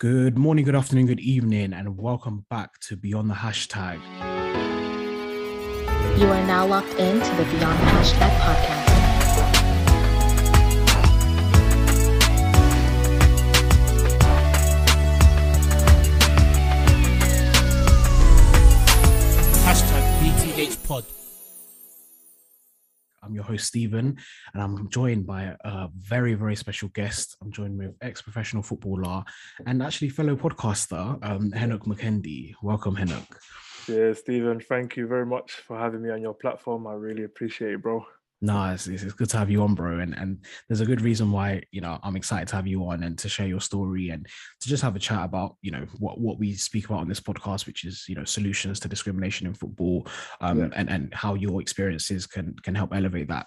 Good morning, good afternoon, good evening, and welcome back to Beyond the Hashtag. You are now locked in to the Beyond the Hashtag podcast. Hashtag BTH Pod. I'm your host, Stephen, and I'm joined by a very, very special guest. I'm joined with ex professional footballer and actually fellow podcaster, um, Henok. Welcome, Henok. Yeah, Stephen, thank you very much for having me on your platform. I really appreciate it, bro. No, it's, it's, good to have you on, bro. And and there's a good reason why you know I'm excited to have you on and to share your story and to just have a chat about you know what what we speak about on this podcast, which is you know solutions to discrimination in football, um, Yeah. and and how your experiences can can help elevate that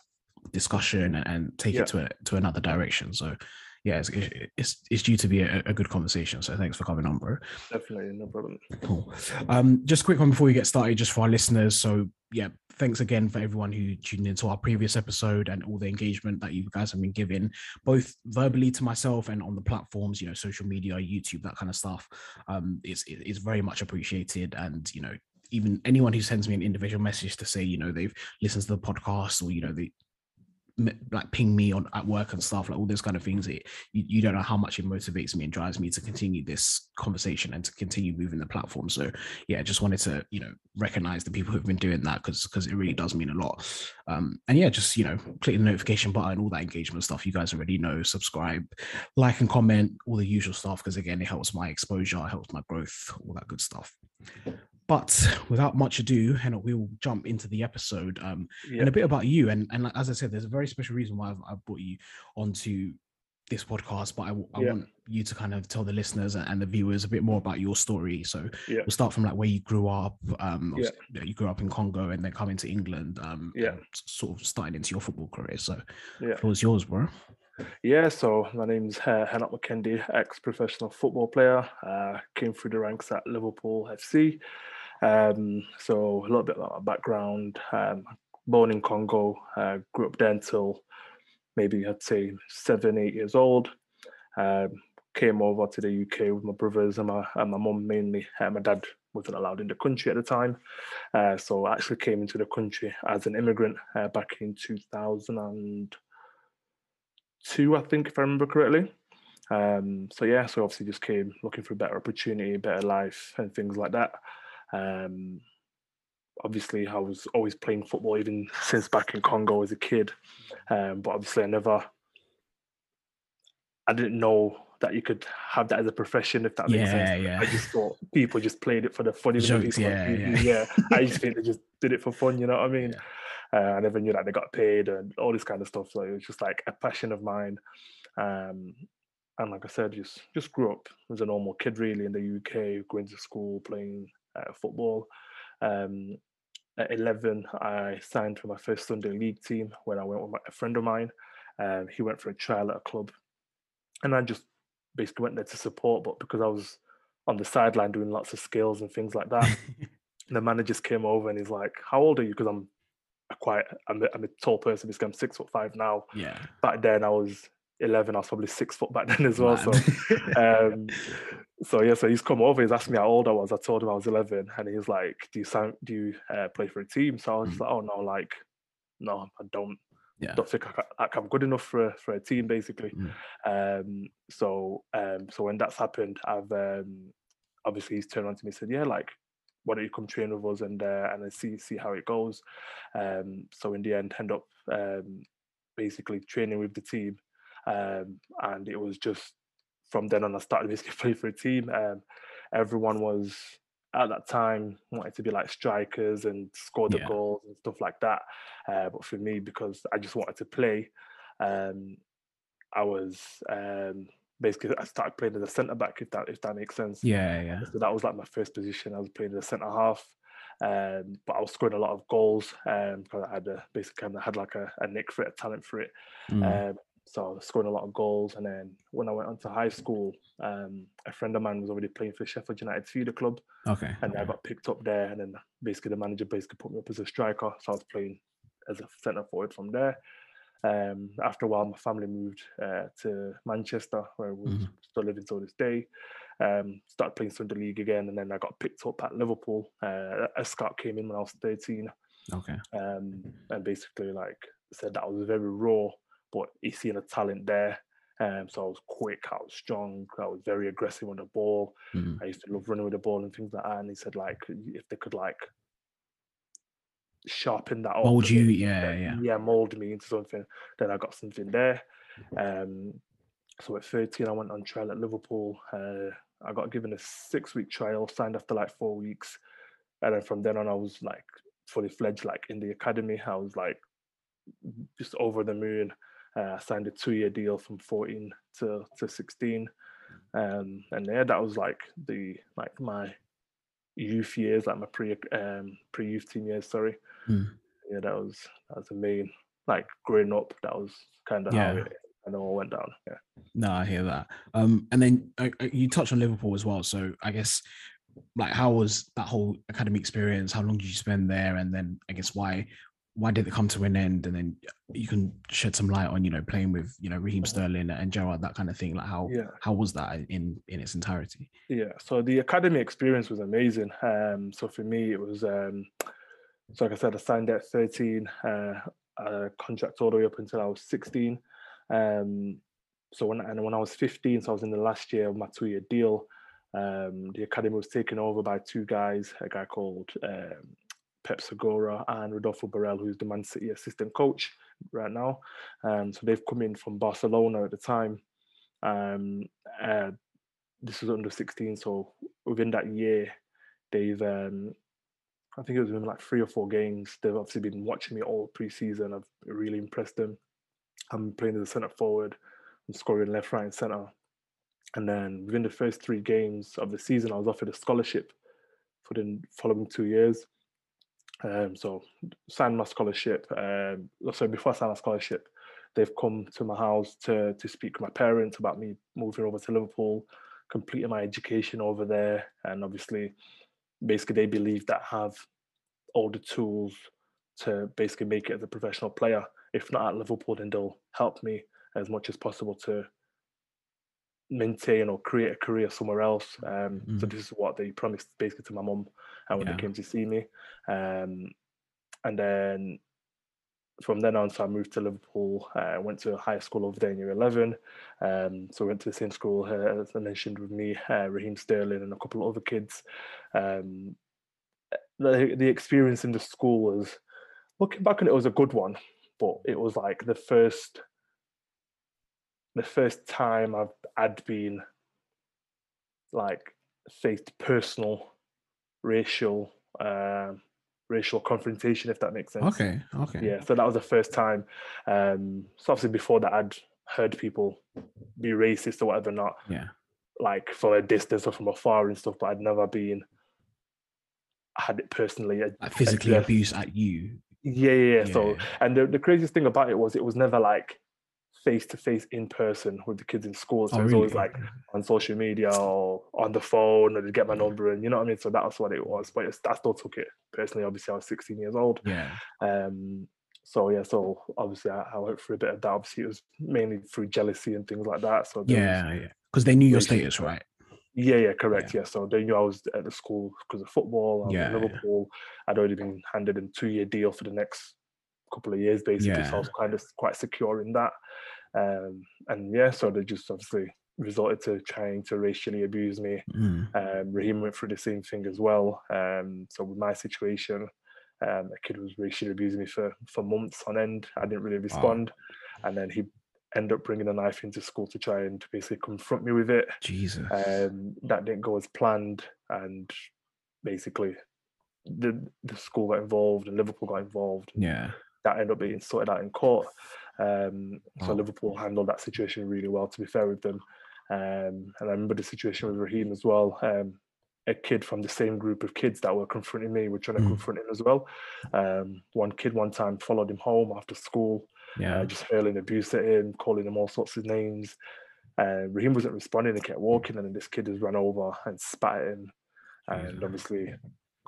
discussion and, and take Yeah. it to a, to another direction. So yeah, it's it's it's due to be a, a good conversation. So thanks for coming on, bro. Definitely, no problem. Cool. Um, just a quick one before we get started, just for our listeners. So yeah, thanks again for everyone who tuned into our previous episode and all the engagement that you guys have been giving, both verbally to myself and on the platforms, you know, social media, YouTube, that kind of stuff. Um, it's it- it's very much appreciated, and you know, even anyone who sends me an individual message to say, you know, they've listened to the podcast or you know they like ping me on at work and stuff like all those kind of things it you, you don't know how much it motivates me and drives me to continue this conversation and to continue moving the platform. So yeah just wanted to you know recognize the people who've been doing that because because it really does mean a lot. Um and yeah just you know click the notification button all that engagement stuff you guys already know. Subscribe like and comment all the usual stuff because again it helps my exposure helps my growth all that good stuff but without much ado, Henok, we will jump into the episode. Um, Yeah, and a bit about you. And and as I said, there's a very special reason why I've, I've brought you onto this podcast. But I Yeah. want you to kind of tell the listeners and the viewers a bit more about your story. So Yeah. we'll start from like where you grew up. Um, Yeah. you, grew up in Congo and then coming to England. Um, Yeah. sort of starting into your football career. So yeah, it was yours, bro. yeah. So my name's uh, Henok Mukendi, ex-professional football player. Uh, came through the ranks at Liverpool FC. Um, so a little bit about my background. Um, born in Congo, uh, grew up there until maybe I'd say seven, eight years old. Um, came over to the UK with my brothers and my and my mum mainly. Uh, my dad wasn't allowed in the country at the time, uh, so I actually came into the country as an immigrant uh, back in 2002, I think, if I remember correctly. Um, so yeah, so obviously just came looking for a better opportunity, better life, and things like that. Um, obviously, I was always playing football even since back in Congo as a kid, um, but obviously I never, I didn't know that you could have that as a profession, if that makes Yeah, sense. yeah. I just thought people just played it for the fun. Jokes, yeah, yeah. yeah. I just think they just did it for fun. You know what I mean? Uh, I never knew that they got paid and all this kind of stuff. So it was just like a passion of mine. Um, and like I said, just just grew up as a normal kid, really, in the UK, going to school, playing football. Um, at 11, I signed for my first Sunday league team when I went with my, a friend of mine. Um, he went for a trial at a club, and I just basically went there to support. But because I was on the sideline doing lots of skills and things like that, the manager just came over and he's like, "How old are you?" Because I'm a quite I'm a, I'm a tall person. Because I'm six foot five now. yeah. Back then, I was 11. I was probably six foot back then as well. So um so yeah so he's come over he's asked me how old i was i told him i was 11 and he's like do you sound do you uh, play for a team so i was just like oh no like no i don't Yeah. don't think I, i'm good enough for a, for a team basically Mm. um so um so when that's happened i've um obviously he's turned around to me and said yeah like why don't you come train with us and uh, and then see see how it goes um so in the end end up um basically training with the team um and it was just from then on I started basically playing for a team. Um, everyone was at that time wanted to be like strikers and score the Yeah. goals and stuff like that. Uh, but for me, because I just wanted to play, um, I was um, basically I started playing as a centre back. If that if that makes sense. yeah, yeah. So that was like my first position. I was playing as a centre half. Um, but I was scoring a lot of goals um, because I had a, basically kind of had like a, a nick for it, a talent for it. Mm. So I was scoring a lot of goals. And then when I went on to high school, um, a friend of mine was already playing for Sheffield United feeder club, okay. and I got picked up there. And then basically the manager basically put me up as a striker, so I was playing as a centre forward from there. Um, after a while, my family moved uh, to Manchester, where we're Mhm. still living till this day. Um, started playing Sunday League again, and then I got picked up at Liverpool. Uh, a scout came in when I was 13, Okay. um, and basically like said that I was very raw, but he seen a talent there. Um, so I was quick, I was strong, I was very aggressive on the ball. Mm. I used to love running with the ball and things like that. And he said like if they could like sharpen that up, Mold you, yeah, then- yeah. yeah, mold me into something, then I got something there. Um, so at 13, I went on trial at Liverpool. Uh, I got given a six week trial, signed after like four weeks. And then from then on, I was like fully fledged, like in the academy. I was like just over the moon. Uh, I signed a two year deal from 14 to, to 16. Um, and yeah, that was like the like my youth years, like my pre um pre youth team years. Sorry, Mm. yeah, that was that was the main like growing up. That was kind of how Yeah. it and all went down. Yeah. No, I hear that. Um, and then uh, uh, you touched on Liverpool as well. So I guess, like, how was that whole academy experience? How long did you spend there? And then I guess why why did it come to an end? And then you can shed some light on you know playing with you know Raheem Sterling and Gerrard that kind of thing. Like how Yeah. how was that in in its entirety? Yeah, so the academy experience was amazing. Um, so for me, it was um, so like I said, I signed at 13, uh, a contract all the way up until I was 16. Um, so when and when I was 15, so I was in the last year of my two-year deal. Um, the academy was taken over by two guys, a guy called um, Pep Segura and Rodolfo Borrell, who's the Man City assistant coach right now. Um, so they've come in from Barcelona at the time. Um, uh, this was under 16 so within that year they've um i think it was within like three or four games they've obviously been watching me all pre-season. I've really impressed them. I'm playing as a centre forward. I'm scoring left right and centre. And then within the first three games of the season i was offered a scholarship for the following two years um so signed my scholarship um so before i signed my scholarship they've come to my house to to speak to my parents about me moving over to liverpool completing my education over there. And obviously basically they believe that I have all the tools to basically make it as a professional player. If not at liverpool then they'll help me as much as possible to maintain or create a career somewhere else um, so Mhm. this is what they promised basically to my mum and when Yeah. they came to see me um, and then from then on, so I moved to Liverpool. I went to a high school over there in year 11. Um, so I went to the same school, uh, as I mentioned, with me, uh, Raheem Sterling, and a couple of other kids. Um, the, the experience in the school was, looking back on it was a good one, but it was like the first, the first time I've had been like faced personal, racial, um, racial confrontation, if that makes sense. Okay, okay, Yeah, so that was the first time. Um, so obviously before that, I'd heard people be racist or whatever, not yeah, like from a distance or from afar and stuff, but I'd never been had it personally. like physically abused at you. Yeah, yeah, yeah. So, and the, the craziest thing about it was it was never like face to face in person with the kids in school. So Oh, it was always like on social media or on the phone or they get my number and you know what I mean? So that was what it was. But it's, I still took it personally. Obviously, I was 16 years old. Yeah, Um, so yeah, so obviously I, I went through a bit of that. Obviously, it was mainly through jealousy and things like that. So there was- yeah, yeah. Because they knew your status, right? yeah, yeah, correct. Yeah. so they knew I was at the school because of football. Yeah, in yeah. Liverpool. I'd already been handed a two-year deal for the next couple of years, basically. So I was kind of quite secure in that. Um, and yeah, so they just obviously resorted to trying to racially abuse me. Mm. Um, Raheem went through the same thing as well. Um, so with my situation, um, a kid was racially abusing me for for months on end. I didn't really respond, and then he ended up bringing a knife into school to try and basically confront me with it. Jesus. Um, that didn't go as planned, and basically, the the school got involved and Liverpool got involved. yeah. That ended up being sorted out in court. Um, so Wow. Liverpool handled that situation really well. To be fair with them, um, and I remember the situation with Raheem as well. Um, a kid from the same group of kids that were confronting me were trying to Mm. confront him as well. Um, one kid one time followed him home after school, Yeah. uh, just hurling abuse at him, calling him all sorts of names. Uh, Raheem wasn't responding, he kept walking, and then this kid has run over and spat at him. And Jesus. obviously,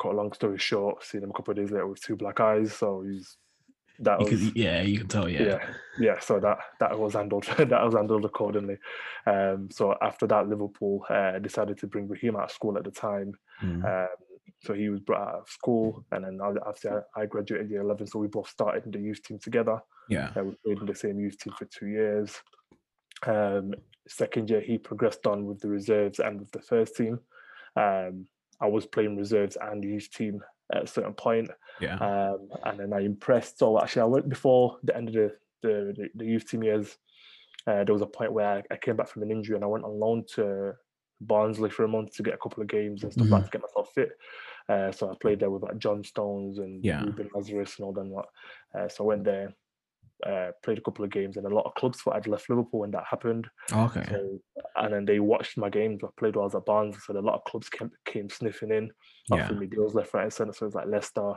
cut a long story short, seen him a couple of days later with two black eyes. So he's that was can, yeah, you can tell. Yeah. yeah, yeah. So that that was handled that was handled accordingly. Um, so after that, Liverpool uh, decided to bring Raheem out of school at the time. Mm. Um, so he was brought out of school, and then after I graduated year eleven, so we both started in the youth team together. yeah. Uh, we played in the same youth team for two years. Um, second year, he progressed on with the reserves and with the first team. Um, I was playing reserves and youth team at a certain point, Yeah. um, and then I impressed. So actually, I went before the end of the the, the, youth team years. Uh, there was a point where I, I came back from an injury and I went on loan to Barnsley for a month to get a couple of games and stuff like to get myself fit. Uh, so I played there with like John Stones and Yeah. Reuben Lazarus and all that. What. Uh, so I went there, uh, played a couple of games, and a lot of clubs thought I'd left Liverpool when that happened. okay. So, and then they watched my games. I played while I was at Barnes, so a lot of clubs came, came sniffing in, Yeah. offering me deals left, right, and centre. So it was like Leicester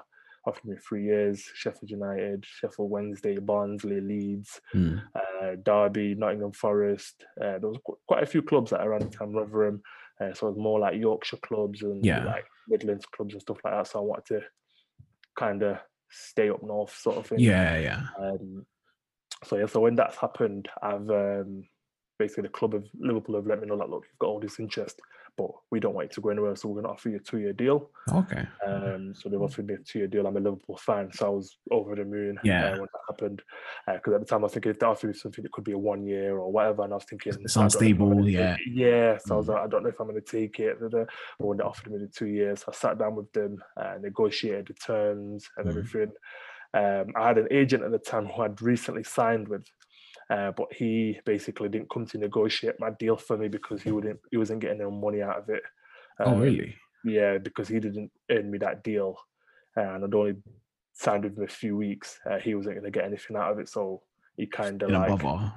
offered me three years, Sheffield United, Sheffield Wednesday, Barnsley, Leeds, Mm. uh, Derby, Nottingham Forest. Uh, there was qu- quite a few clubs that around the time, Rotherham. Uh, so it was more like Yorkshire clubs and Yeah. like Midlands clubs and stuff like that. So I wanted to kind of stay up north, sort of thing. Yeah. Yeah. Um, so yeah, so when that's happened, I've um, basically the club of Liverpool have let me know that look, you've got all this interest, but we don't want you to go anywhere, so we're going to offer you a two-year deal. Okay. Um, so they've offered me a two-year deal. I'm a Liverpool fan, so I was over the moon Yeah. uh, when that happened. Because at the time I was thinking if they offered me something, it could be a one-year or whatever, and I was thinking it's I sounds don't know if I'm gonna stable, take yeah. Yeah, so I was Mm. like, I don't know if I'm going to take it. But when they offered me the two years, I sat down with them and negotiated the terms and Mhm. everything. Um, I had an agent at the time who I'd recently signed with, uh, but he basically didn't come to negotiate my deal for me because he wouldn't, he wasn't getting no money out of it. Oh, Um, really? Yeah, because he didn't earn me that deal, uh, and I'd only signed with him a few weeks. Uh, he wasn't going to get anything out of it, so he kind of Didn't like bother.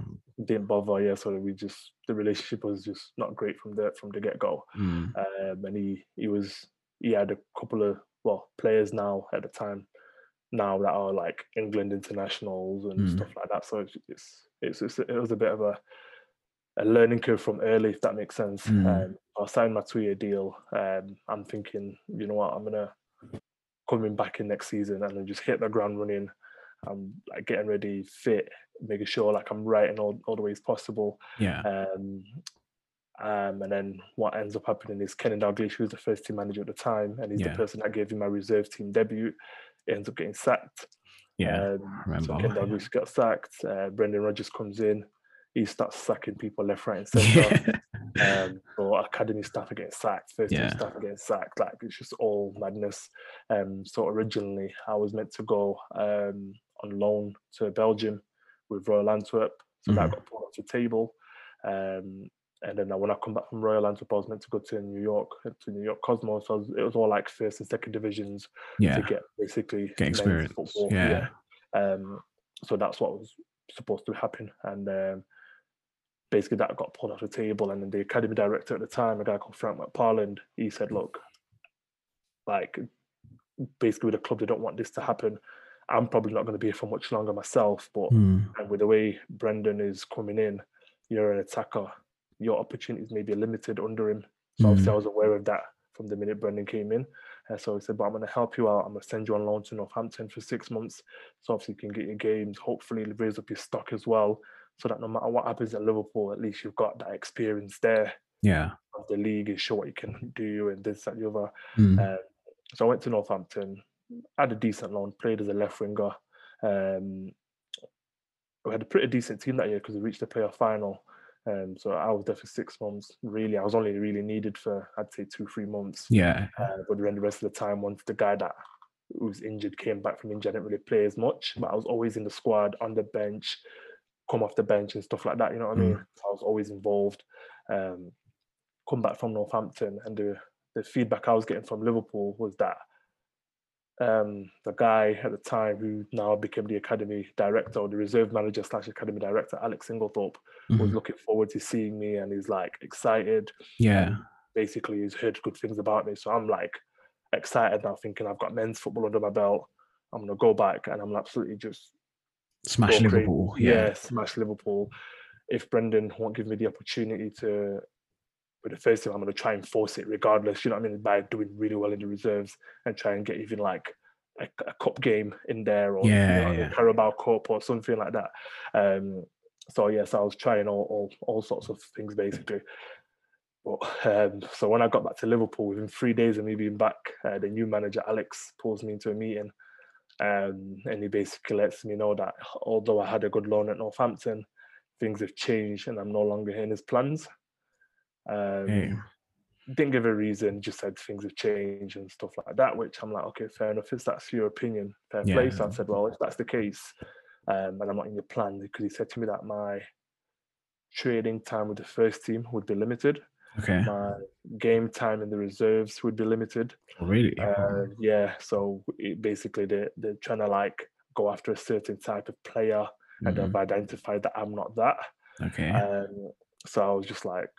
didn't bother. Yeah, so we just the relationship was just not great from the from the get go. Mm. Um, and he he was he had a couple of well players now at the time now that are like England internationals and Mm. stuff like that. So it's it's, it's, it's it was a bit of a a learning curve from early, if that makes sense. Mm. Um, I signed my two year deal. Um, I'm thinking, you know what, I'm gonna coming back in next season and then just hit the ground running. I'm like getting ready, fit, making sure like I'm right in all, all the ways possible. Yeah. Um, um, and then what ends up happening is Kenny Dalglish, who's the first team manager at the time, and he's Yeah. the person that gave me my reserve team debut, ends up getting sacked. Yeah. Um, remember, so Ken yeah. Dalglish got sacked. Uh, Brendan Rodgers comes in. He starts sacking people left, right, and centre. Yeah. um, so academy staff are getting sacked, first team Yeah. staff are getting sacked. Like it's just all madness. Um, so originally I was meant to go um, on loan to Belgium with Royal Antwerp, so that Mhm. got put off the table. Um, and then when I come back from Royal Antwerp, I was meant to go to New York, to New York Cosmos. So it was all like first and second divisions yeah. to get basically Get experience. football. Yeah. Um, so that's what was supposed to happen, and um, basically that got pulled off the table. And then the academy director at the time, a guy called Frank McParland, he said, "Look, like basically with the club, they don't want this to happen. I'm probably not going to be here for much longer myself, but Mm. and with the way Brendan is coming in, you're an attacker. Your opportunities may be limited under him. So obviously I Mm. was aware of that from the minute Brendan came in. And so he said, but I'm going to help you out. I'm going to send you on loan to Northampton for six months. So obviously you can get your games, hopefully raise up your stock as well. So that no matter what happens at Liverpool, at least you've got that experience there Yeah. of the league and show what you can do and this, that, the other. Mm. Um, so I went to Northampton, had a decent loan, played as a left winger. Um, we had a pretty decent team that year because we reached the playoff final. Um, so I was there for six months. Really, I was only really needed for I'd say two, three months. Yeah. Uh, but then the rest of the time, once the guy that was injured came back from injury, I didn't really play as much. But I was always in the squad, on the bench, come off the bench and stuff like that. You know what I mean? So I was always involved. Um, come back from Northampton, and the the feedback I was getting from Liverpool was that um, the guy at the time who now became the academy director or the reserve manager slash academy director, Alex Inglethorpe, was Mhm. looking forward to seeing me, and he's like excited Yeah. basically he's heard good things about me. So I'm like excited now, thinking I've got men's football under my belt. I'm gonna go back and I'm absolutely just Smash. Liverpool. Yeah. Yeah. smash Liverpool. If Brendan won't give me the opportunity to with the first team, I'm gonna try and force it regardless. You know what I mean? By doing really well in the reserves and try and get even like a, a cup game in there or Yeah, you know, yeah. a Carabao Cup or something like that. Um, so yes, I was trying all, all all sorts of things basically. But um, so when I got back to Liverpool, within three days of me being back, uh, the new manager Alex pulls me into a meeting, um, and he basically lets me know that although I had a good loan at Northampton, things have changed and I'm no longer in his plans. Um, Okay. didn't give a reason, just said things have changed and stuff like that, which I'm like, okay, fair enough. If that's your opinion, fair play. So I said, well, if that's the case, um, and I'm not in your plan, because he said to me that my trading time with the first team would be limited, Okay. my game time in the reserves would be limited. Oh, really? Uh, yeah, so it basically they're, they're trying to like go after a certain type of player, and Mhm. I've identified that I'm not that. Okay. Um, so I was just like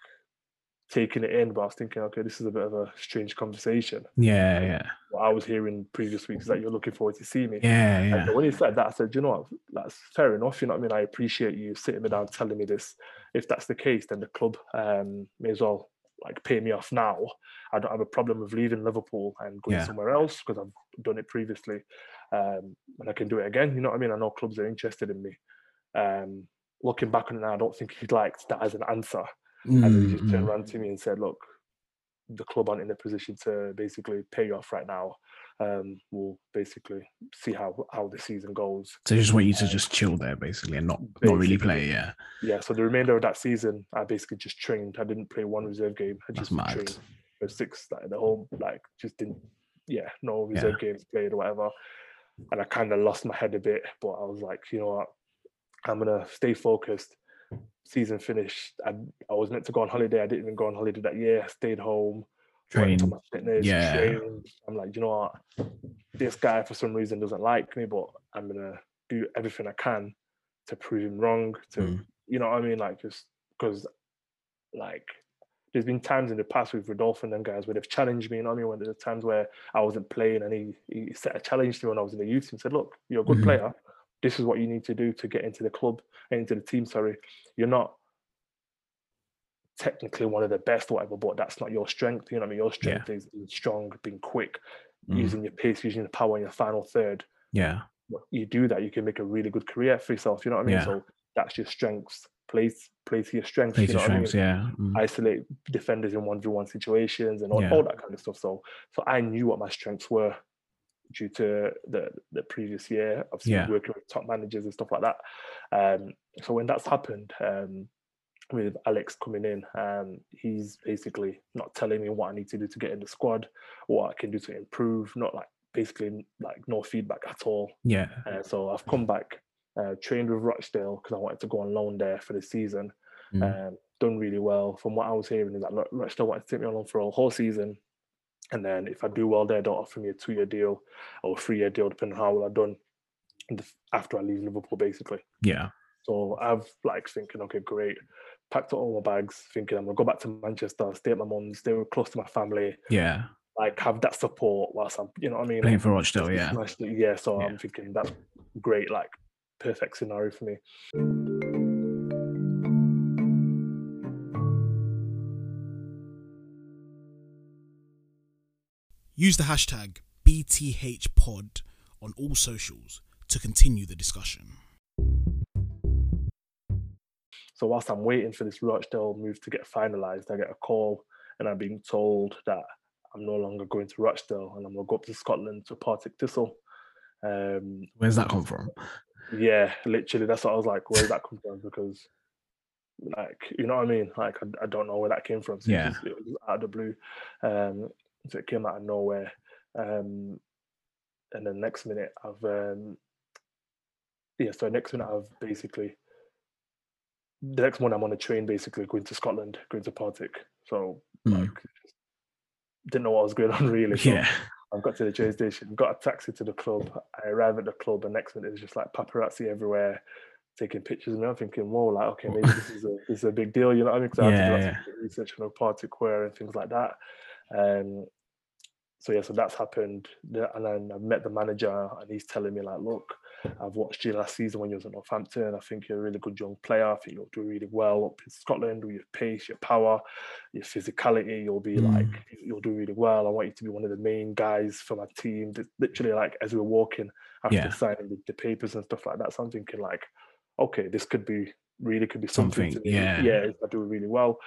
taking it in, but I was thinking, okay, this is a bit of a strange conversation. yeah, yeah, What I was hearing previous weeks is that you're looking forward to see me. yeah, And yeah. so when he said that, I said, you know what, that's fair enough. You know what I mean? I appreciate you sitting me down telling me this. If that's the case, then the club um, may as well like pay me off now. I don't have a problem with leaving Liverpool and going Yeah. somewhere else because I've done it previously, um, and I can do it again. You know what I mean? I know clubs are interested in me. Um, looking back on it now, I don't think he'd liked that as an answer. And then he just Mm, turned mm. around to me and said, "Look, the club aren't in a position to basically pay you off right now. Um, we'll basically see how how the season goes." So just want you to just chill there, basically, and not not really play. Yeah, Yeah. So the remainder of that season, I basically just trained. I didn't play one reserve game. I that's just mad. trained for six. Like the whole like just didn't. Yeah, no reserve games played or whatever. And I kind of lost my head a bit, but I was like, you know what, I'm gonna stay focused. Season finished. I I was meant to go on holiday. I didn't even go on holiday that year. I stayed home. on my fitness, Yeah. trained. I'm like, you know what? This guy for some reason doesn't like me, but I'm gonna do everything I can to prove him wrong. To Mm. you know what I mean? Like just because like there's been times in the past with Rodolfo and them guys where they've challenged me, you know what I mean? When there's times where I wasn't playing and he, he set a challenge to me when I was in the youth team, said, Look, you're a good Mhm. player. This is what you need to do to get into the club and into the team. Sorry. You're not technically one of the best or whatever, but that's not your strength. You know what I mean? Your strength is being strong, being quick, Mm. using your pace, using the power in your final third. Yeah, You do that, you can make a really good career for yourself. You know what I mean? Yeah. So that's your strengths. Place play to your strengths. play you to know what I mean? Yeah, Mm. isolate defenders in one v one situations and all, Yeah. all that kind of stuff. So so I knew what my strengths were due to the the previous year of Yeah. working with top managers and stuff like that. Um, so when that's happened, um, with Alex coming in, um, he's basically not telling me what I need to do to get in the squad, what I can do to improve, not like basically like no feedback at all. yeah, Uh, so I've come back, uh, trained with Rochdale because I wanted to go on loan there for the season. Mm. Um, done really well. From what I was hearing, is that Ro- Rochdale wanted to take me on loan for a whole season, and then if I do well there, they'll offer me a two-year deal or a three-year deal, depending on how well I've done after I leave Liverpool, basically. yeah, So I've like thinking, okay, great. Packed up all my bags, thinking I'm gonna go back to Manchester, stay at my mum's, stay close to my family, yeah. like have that support whilst I'm, you know what I mean? Playing for Rochdale. Yeah, it, yeah. So Yeah. I'm thinking that's great, like perfect scenario for me. Use the hashtag BTHPod on all socials to continue the discussion. So whilst I'm waiting for this Rochdale move to get finalised, I get a call and I'm being told that I'm no longer going to Rochdale and I'm gonna go up to Scotland to Partick Thistle. Um, where's that come from? yeah, literally, that's what I was like. Where's that come from? Because, like, you know what I mean? Like, I, I don't know where that came from. So it Yeah. it was out of the blue. Um, so it came out of nowhere. Um, and then next minute, I've um, yeah. So next minute, I've basically the next morning I'm on a train, basically going to Scotland, going to Partick. So Mm. like, didn't know what was going on really. So Yeah, I've got to the train station, got a taxi to the club. I arrive at the club, and next minute it's just like paparazzi everywhere, taking pictures of me. I'm thinking, whoa, like okay, maybe this is a this is a big deal, you know what I mean? Because I Yeah, had to do yeah. research on Partick Square and things like that. Um, so yeah, so that's happened. And then I've met the manager, and he's telling me like, look, I've watched you last season when you was at Northampton. I think you're a really good young player. I think you'll do really well up in Scotland with your pace, your power, your physicality. You'll be like, you'll do really well. I want you to be one of the main guys for my team. Literally, like as we were walking after Yeah. signing the, the papers and stuff like that. So I'm thinking like, okay, this could be really could be something, Something, to me. yeah. yeah, if I do really well.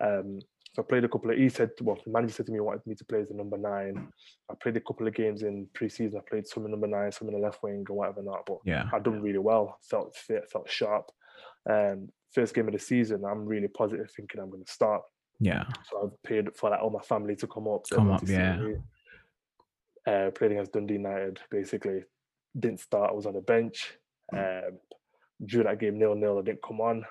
Um, so I played a couple of. He said, well, the manager said to me, he wanted me to play as the number nine. I played a couple of games in pre-season. I played some in number nine, some in the left wing, or whatever not. But Yeah. I done really well. Felt fit, felt sharp. Um, first game of the season, I'm really positive, thinking I'm going to start. Yeah. So I've paid for like all my family to come up. Come up, yeah. me. Uh, played against Dundee United. Basically, didn't start. I was on the bench. Um, drew that game nil nil. I didn't come on.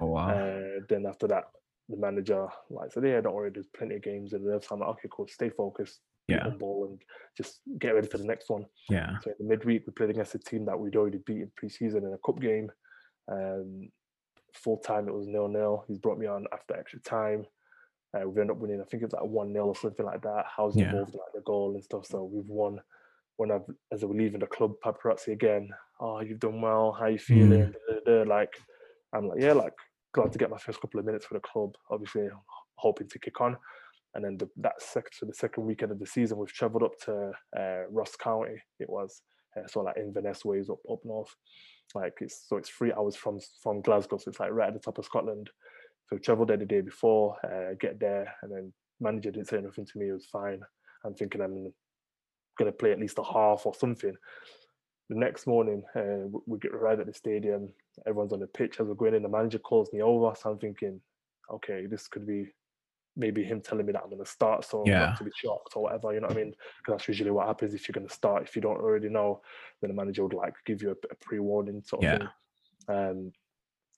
Oh wow. Uh, then after that, the manager like said, "Yeah, don't worry. There's plenty of games in there." So I'm like, "Okay, cool. Stay focused. Yeah. humble, and just get ready for the next one." yeah. So in the midweek, we played against a team that we'd already beat in pre-season in a cup game. Um, full time, it was nil nil. He's brought me on after extra time. Uh, we've ended up winning. I think it was like one 0 or something like that. How's Yeah. involved in like the goal and stuff. So we've won. When I've as I was leaving the club, paparazzi again. Oh, you've done well. How you Mm. feeling? Da. Like, I'm like, yeah, like glad to get my first couple of minutes for the club. Obviously, hoping to kick on. And then the, that so the second weekend of the season, we've travelled up to uh, Ross County. It was uh, so like Inverness ways up up north. Like it's so it's three hours from from Glasgow, so it's like right at the top of Scotland. So travelled there the day before, uh, get there, and then manager didn't say nothing to me. It was fine. I'm thinking I'm gonna play at least a half or something. The next morning, uh, we get arrived at the stadium. Everyone's on the pitch as we're going in. The manager calls me over, so I'm thinking, okay, this could be maybe him telling me that I'm going to start, so Yeah. not to be shocked or whatever. You know what I mean? Because that's usually what happens if you're going to start. If you don't already know, then the manager would like give you a, a pre-warning sort of Yeah. thing. Um,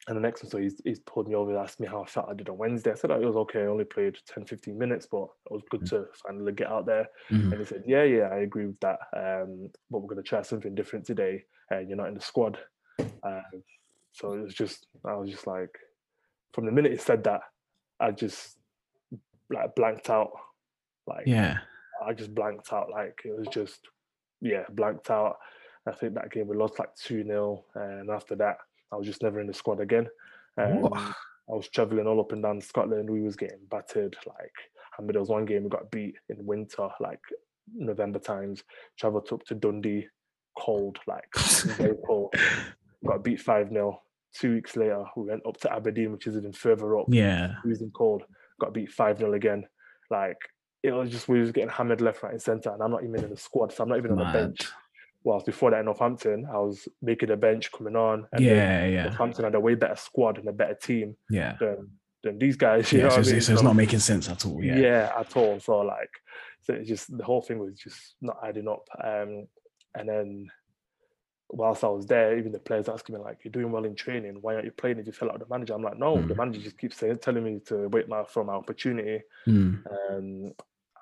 and the next one, so he's, he's pulled me over, asked me how I felt I did on Wednesday. I said oh, it was okay. I only played 10, 15 minutes, but it was good to finally get out there. Mhm. And he said, Yeah, yeah, I agree with that. Um, but we're going to try something different today. And you're not in the squad. Uh, so it was just, I was just like, from the minute he said that, I just like blanked out. Like, Yeah. I just blanked out. Like, it was just, yeah, blanked out. I think that game we lost like 2 0. And after that, I was just never in the squad again. Um, I was traveling all up and down Scotland. We was getting battered. Like, I mean, there was one game we got beat in winter, like November times. Travelled up to Dundee, cold, like very cold. Got beat 5 0. Two weeks later, we went up to Aberdeen, which is even further up, Yeah. freezing cold. Got beat 5 0 again. Like, it was just, we was getting hammered left, right, and centre. And I'm not even in the squad, so I'm not even on the bench. Whilst before that in Northampton, I was making the bench, coming on. And Yeah. Yeah. Northampton had a way better squad and a better team Yeah. than, than these guys. You Yeah. know So, I it's, mean? so it's not making sense at all. yeah. Yeah. at all. So like, so it's just the whole thing was just not adding up. Um, and then whilst I was there, even the players asking me like, "You're doing well in training. Why aren't you playing? If you fell out with the manager?" I'm like, "No, the Mm. manager just keeps saying, telling me to wait my for my opportunity." Mm. Um,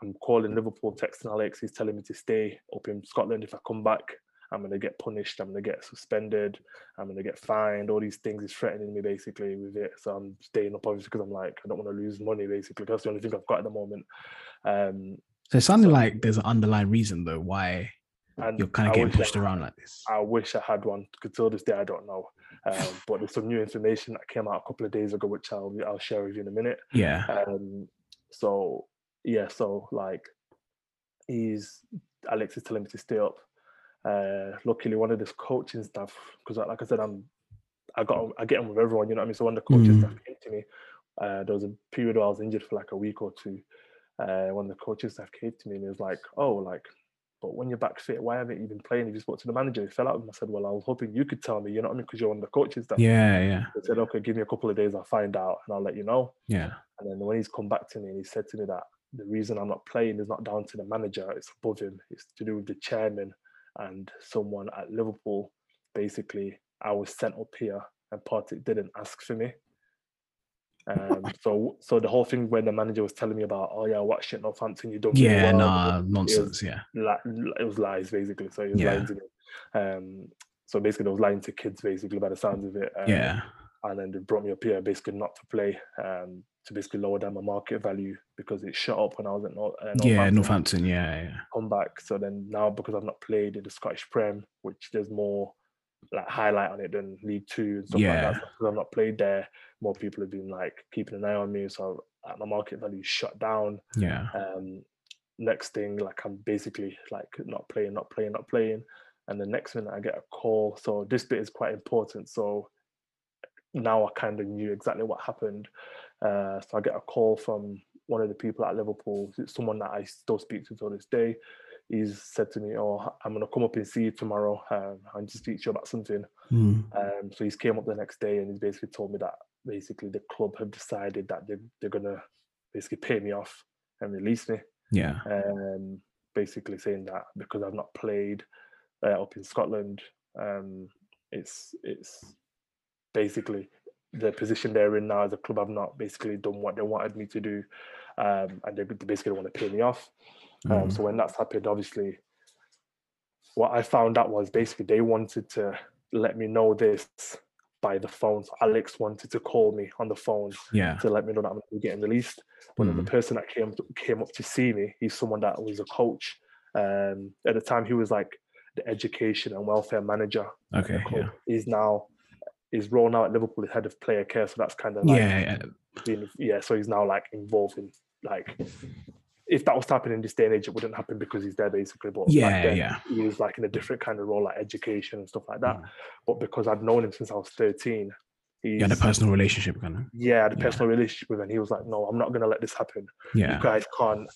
I'm calling Liverpool, texting Alex. He's telling me to stay up in Scotland. If I come back, I'm gonna get punished. I'm gonna get suspended. I'm gonna get fined. All these things. is threatening me basically with it. So I'm staying up obviously because I'm like I don't want to lose money. Basically, that's the only thing I've got at the moment. Um, So it sounded like there's an underlying reason though why you're kind I of getting wish I- pushed around like this. I wish I had one. Because till this day, I don't know. Um, but there's some new information that came out a couple of days ago, which I'll I'll share with you in a minute. Yeah. Um, so yeah, so like he's Alex is telling me to stay up. Uh, luckily, one of this coaching staff, because like I said, I'm I got I get on with everyone, you know what I mean. So one of the coaching Mm. staff came to me. Uh, there was a period where I was injured for like a week or two. Uh, one of the coaching staff came to me and he was like, "Oh, like, but when you're back fit, why haven't you been playing? If you spoke to the manager, he fell out. with him." I said, "Well, I was hoping you could tell me, you know what I mean, because you're one of the coaching staff." Yeah. Yeah. They said, "Okay, give me a couple of days, I'll find out and I'll let you know." Yeah. And then when he's come back to me and he said to me that the reason I'm not playing is not down to the manager, it's above him. It's to do with the chairman and someone at Liverpool. Basically, I was sent up here and Partick didn't ask for me. Um, so so the whole thing when the manager was telling me about, oh yeah, what shit Northampton, you don't Yeah. well," Nah. Nonsense. Yeah. li- it was lies basically. So he was Yeah. lying to me. Um, so basically, they was lying to kids basically by the sounds of it. Um, Yeah. and then they brought me up here basically not to play um, to basically lower down my market value because it shut up when I was at North. Uh, Yeah, Northampton. Northampton. Yeah, yeah. come back. So then now because I've not played in the Scottish Prem, which there's more like highlight on it than League Two and stuff Yeah. like that. Because I've not played there, more people have been like keeping an eye on me. So uh, my market value shut down. Yeah. Um, next thing, like I'm basically like not playing, not playing, not playing. And the next minute I get a call. So this bit is quite important. So now I kind of knew exactly what happened. Uh, so I get a call from one of the people at Liverpool, it's someone that I still speak to to this day. He's said to me, "Oh, I'm gonna come up and see you tomorrow um, and just speak to you about something." Mm. Um, so he's came up the next day and he's basically told me that basically the club have decided that they they're gonna basically pay me off and release me. Yeah. Um, basically saying that because I've not played uh, up in Scotland, um, it's it's basically the position they're in now as a club. I've not basically done what they wanted me to do, um, and they basically want to pay me off. Um, Mm. so when that's happened, obviously, what I found out was basically they wanted to let me know this by the phone. So Alex wanted to call me on the phone Yeah. to let me know that I'm getting released. But then the person that came came up to see me, he's someone that was a coach. Um, at the time, he was like the education and welfare manager. Okay. Yeah. He's now his role now at Liverpool is head of player care. So that's kind of like Yeah. yeah. being yeah. So he's now like involved in like if that was to happen in this day and age, it wouldn't happen because he's there basically. But Yeah, then, yeah. he was like in a different kind of role, like education and stuff like that. Mm. But because I'd known him since I was 13, he's You had a personal relationship, kind of. yeah, the Yeah. personal relationship with him. He was like, No, I'm not gonna let this happen. Yeah. You guys can't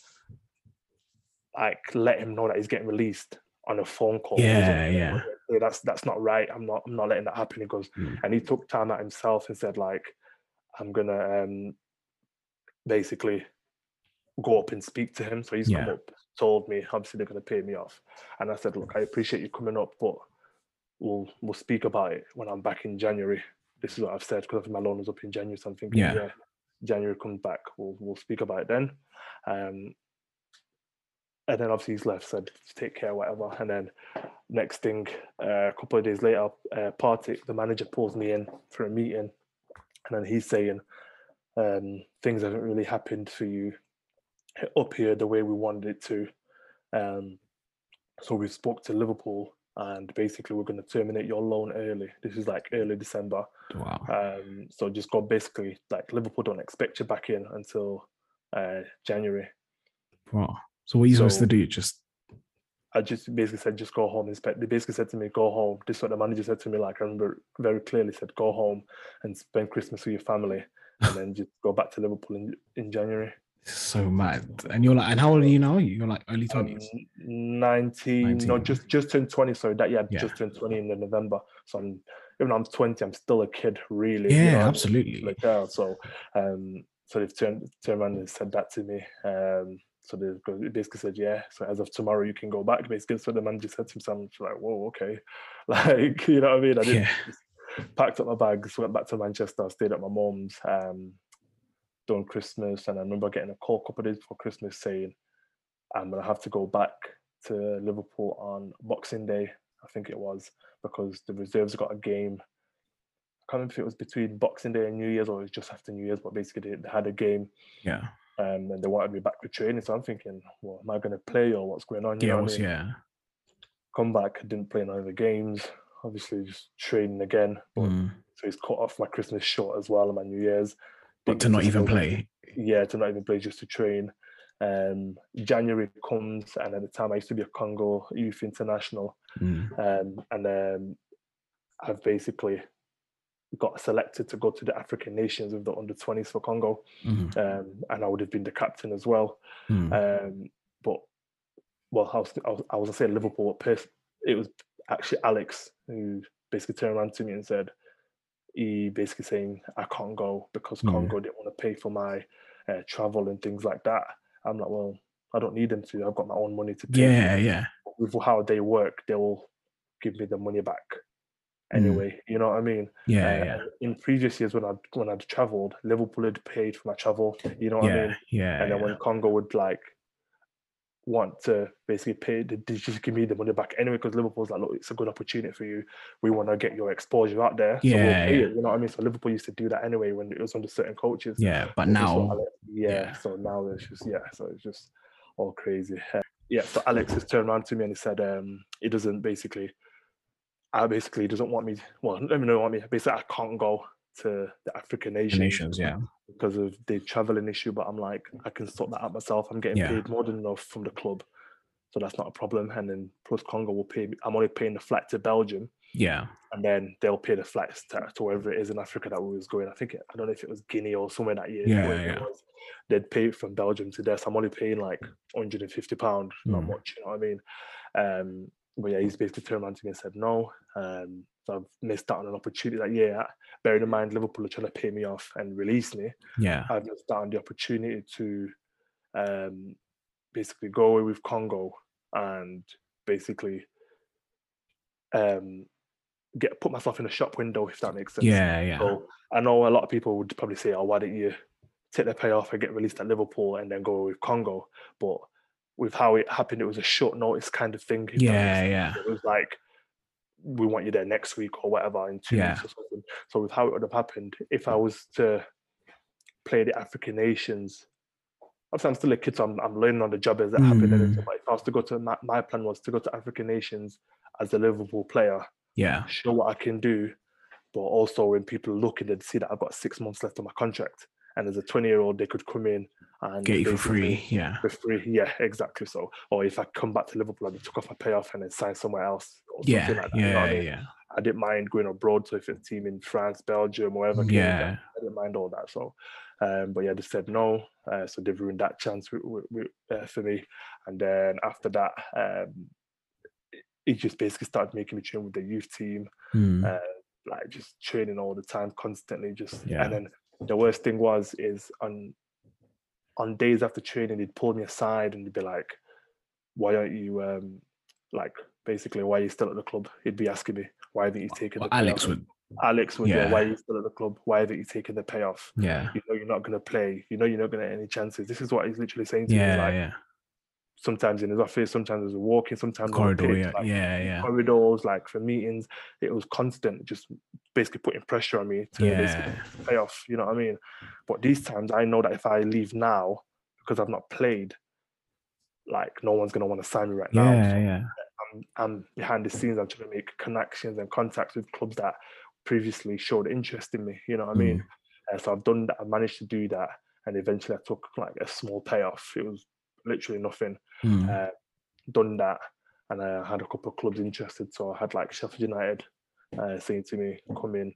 like let him know that he's getting released on a phone call. Yeah, yeah. "Yeah, That's that's not right. I'm not I'm not letting that happen. He goes, Mm. and he took time out himself and said, like, I'm gonna um basically go up and speak to him. So he's Yeah. come up, told me, obviously they're gonna pay me off. And I said, Look, I appreciate you coming up, but we'll we'll speak about it when I'm back in January. This is what I've said because my loan was up in January. So I'm thinking, Yeah. yeah, January comes back, we'll we'll speak about it then. Um and then obviously he's left, said to take care, whatever. And then next thing, uh, a couple of days later, uh, Partick, the manager, pulls me in for a meeting, and then he's saying um, things haven't really happened for you up here the way we wanted it to. Um, so we spoke to Liverpool, and basically we're going to terminate your loan early. This is like early December. Wow. Um, so just go basically like Liverpool don't expect you back in until uh, January. Wow. So what are you supposed to do? Just I just basically said, just go home. They basically said to me, go home. This is what the manager said to me. Like I remember very clearly, said, go home and spend Christmas with your family, and then just go back to Liverpool in in January. so mad. And you're like, and how old are you now? You're like early Um, twenties. 19, no, just just turned twenty. Sorry, that yeah, Yeah. just turned twenty in the November. So I'm even though I'm twenty, I'm still a kid, really. you know yeah, I mean? absolutely. like that. So, um, so they've turned turned around and said that to me. Um, so they basically said, yeah. So as of tomorrow, you can go back. Basically, so the manager said to himself, like, whoa, okay, like you know what I mean? I Yeah. packed up my bags, went back to Manchester, stayed at my mom's, um, done Christmas, and I remember getting a call a couple of days before Christmas saying I'm gonna have to go back to Liverpool on Boxing Day, I think it was, because the reserves got a game. I can't remember if it was between Boxing Day and New Year's or it was just after New Year's, but basically they, they had a game Yeah. Um, and they wanted me back for training. So I'm thinking, well, am I going to play or what's going on? You Yeah. know what I mean? yeah. Come back, didn't play none of the games. Obviously, just training again. But Mm. so he's cut off my Christmas short as well and my New Year's. But to not even play. Yeah, to not even play, just to train. Um, January comes, and at the time I used to be a Congo Youth International, Mm. um, and um, I've basically got selected to go to the African nations with the under 20s for Congo, Mm. um, and I would have been the captain as well. Mm. Um, but well, I was, I was, I was gonna say Liverpool. but It was actually Alex who basically turned around to me and said, he basically saying I can't go because Mm. Congo didn't want to pay for my uh, travel and things like that. I'm like, well, I don't need them to. I've got my own money to pay. yeah. Yeah. With how they work, they will give me the money back anyway. You know what I mean? Mm. Yeah. Uh, yeah. In previous years, when I when I'd travelled, Liverpool had paid for my travel. You know what I mean? Yeah. and then yeah. when Congo would like want to basically pay the just give me the money back anyway because Liverpool's like, look, it's a good opportunity for you. We want to get your exposure out there. Yeah, so we'll pay yeah. it, you know what I mean? So Liverpool used to do that anyway when it was under certain coaches. Yeah, but This is what now, yeah, yeah. So now it's just yeah, so it's just all crazy. Yeah, so Alex has turned around to me and he said um he doesn't basically I basically doesn't want me well, let me know want me. Basically I can't go to the African nations, nations, yeah, because of the traveling issue, but I'm like, I can sort that out myself. I'm getting Yeah. paid more than enough from the club. So that's not a problem. And then Plus Congo will pay me. I'm only paying the flight to Belgium yeah, and then they'll pay the flights to, to wherever it is in Africa that we was going. I think it, I don't know if it was Guinea or somewhere that year. Yeah, yeah. was. They'd pay from Belgium to there. So I'm only paying like 150 pounds, not Mm. much, you know what I mean? Um, but yeah, he's basically turned around to me and said no. Um, so I've missed out on an opportunity that year. Bearing in mind Liverpool are trying to pay me off and release me. yeah, I've missed out on the opportunity to um, basically go away with Congo and basically um, get put myself in a shop window, if that makes sense. yeah, yeah, So I know a lot of people would probably say, "Oh, why don't you take the payoff and get released at Liverpool and then go with Congo?" But with how it happened, it was a short notice kind of thing. if that makes yeah, yeah, It was like we want you there next week or whatever in two Yeah. weeks or something. So with how it would have happened, if I was to play the African nations, obviously I'm still a kid, so I'm, I'm learning on the job as it happened. Mm. But if I was to go to my, my plan was to go to African nations as a Liverpool player, yeah, show what I can do, but also when people look and they'd see that I've got six months left on my contract, and as a 20 year old, they could come in and get you for free, yeah, for free. Yeah, exactly. So, or if I come back to Liverpool and they took off my payoff and then sign somewhere else, or yeah, something like that, you know I yeah, mean? yeah, I didn't mind going abroad. So if it's a team in France, Belgium, wherever, yeah, I didn't mind all that. So, um, but yeah, they said no. Uh, so they've ruined that chance with, with, with, uh, for me. And then after that, um, it just basically started making me train with the youth team Mm. uh, like just training all the time, constantly. Just Yeah. and then the worst thing was is on on days after training, they'd pull me aside and they'd be like, "Why aren't you um like basically why are you still at the club?" He'd be asking me, "Why haven't you taken Well, the Alex payoff?" would, Alex would, yeah. Why are you still at the club? Why haven't you taken the payoff? yeah, You know you're not gonna play. You know you're not gonna get any chances. This is what he's literally saying to me. Yeah, like yeah, sometimes in his office, sometimes as we're walking, sometimes corridor, pitch, yeah, like, yeah, yeah, corridors, like for meetings. It was constant, just basically putting pressure on me to basically yeah, pay off. You know what I mean? But these times, I know that if I leave now because I've not played, like no one's gonna want to sign me right now. yeah, So yeah, I'm, I'm behind the scenes. I'm trying to make connections and contacts with clubs that previously showed interest in me. You know what I mean? Mm. Uh, so I've done that. I managed to do that, and eventually I took like a small payoff. It was literally nothing Mm. uh, done that and I had a couple of clubs interested. So I had like Sheffield United uh, saying to me, come in.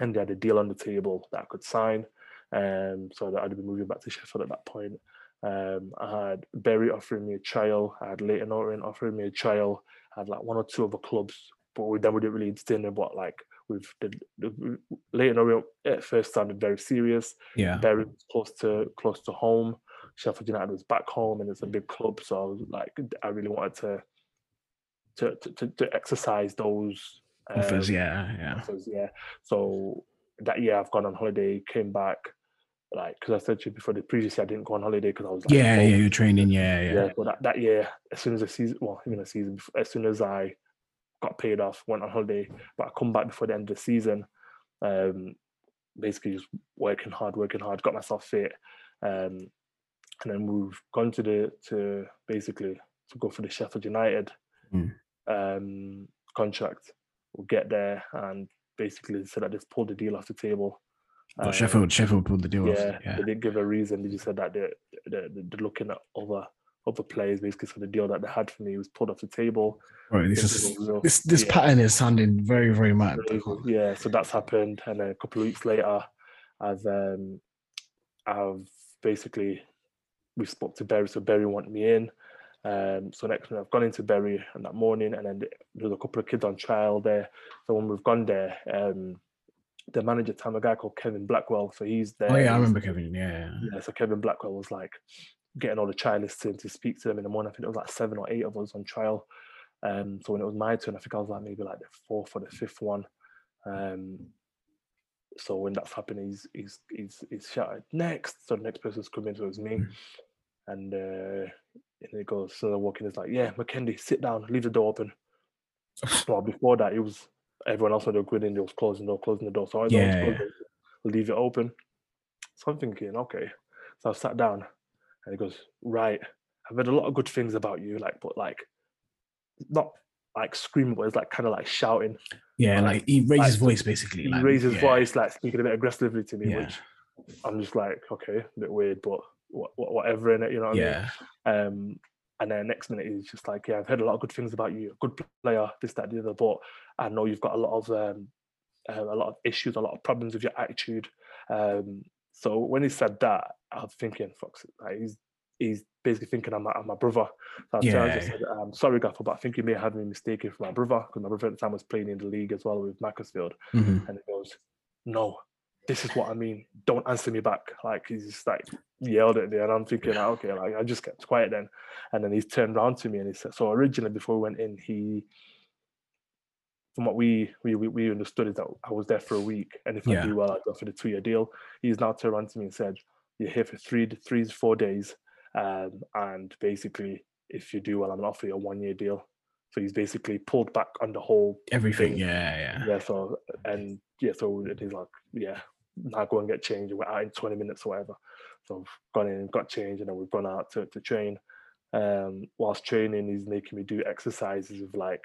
And they had a deal on the table that I could sign. Um, so that I'd be moving back to Sheffield at that point. Um, I had Bury offering me a trial. I had Leyton Orient offering me a trial. I had like one or two other clubs, but we, then we didn't really entertain them. But like with the, the Leyton Orient at first sounded very serious. yeah, Bury was close to close to home. Sheffield United was back home, and it's a big club. So I was like, I really wanted to to to, to, exercise those offers, um, yeah, yeah, offers, yeah. So that year I've gone on holiday, came back, like because I said to you before the previous year I didn't go on holiday because I was like, yeah, oh, yeah, you're training, yeah, yeah, yeah. But that, that year, as soon as the season, well, even a season, before, as soon as I got paid off, went on holiday, but I come back before the end of the season. Um, basically just working hard, working hard, got myself fit, um, and then we've gone to the to basically to go for the Sheffield United Mm. um, contract. We'll get there and basically said I just pulled the deal off the table. But Um, Sheffield, Sheffield pulled the deal off, yeah, yeah, they didn't give a reason. They just said that they're, they're, they're looking at other other players basically. So the deal that they had for me was pulled off the table. Right, this is real- this this yeah. pattern is sounding very, very mad. Yeah, so that's happened, and then a couple of weeks later, I've um, I've basically we spoke to Bury, so Bury wanted me in. Um, so next minute I've gone into Bury and that morning, and then there's a couple of kids on trial there. So when we've gone there, um, the manager, time a guy called Kevin Blackwell, so he's there. Oh yeah, I remember Kevin. Yeah, yeah. yeah, so Kevin Blackwell was like getting all the trialists in to speak to them in the morning. I think it was like seven or eight of us on trial. Um, so when it was my turn, I think I was like maybe like the fourth or the fifth one. Um, so when that's happening, he's he's he's he's shouted next. So the next person's coming, so it was me. And uh, and he goes, so I walk in, it's like, yeah, Mukendi, sit down, leave the door open. well, before that, it was everyone else when they grid in, they was closing the door, closing the door. So I was Yeah, it, leave it open. So I'm thinking, okay. So I sat down and he goes, right, I've heard a lot of good things about you, like, but like, not like screaming, but it's like kind of like shouting. Yeah, like he raised his voice basically. He like, raised his yeah. voice, like speaking a bit aggressively to me, Yeah. which I'm just like, okay, a bit weird, but wha- whatever in it, you know what I mean? Yeah, Um, and then next minute he's just like, "Yeah, I've heard a lot of good things about you. Good player, this, that, the other. But I know you've got a lot of um, uh, a lot of issues, a lot of problems with your attitude." Um, so when he said that, I was thinking, "Fuck, like, he's he's basically thinking I'm, my- I'm my brother." So I turned and Yeah. said, um, "Sorry, Gaffer, but I think you may have me mistaken for my brother because my brother at the time was playing in the league as well with Macclesfield." Mhm. And he goes, "No, this is what I mean. Don't answer me back." Like he's just like yelled at me, and I'm thinking, like, okay, like I just kept quiet then. And then he's turned around to me and he said, "So originally, before we went in, he, from what we we we, understood, is that I was there for a week, and if Yeah. I do well, I go for the two year deal." He's now turned around to me and said, "You're here for three three to four days, um, and basically, if you do well, I'm gonna offer you a one year deal." So he's basically pulled back on the whole everything. thing. Yeah, yeah, yeah, so and yeah, so it is like, yeah, now go and get changed. We're out in 20 minutes or whatever. So I've gone in, got changed, and then we've gone out to, to train. Um, whilst training, he's making me do exercises of like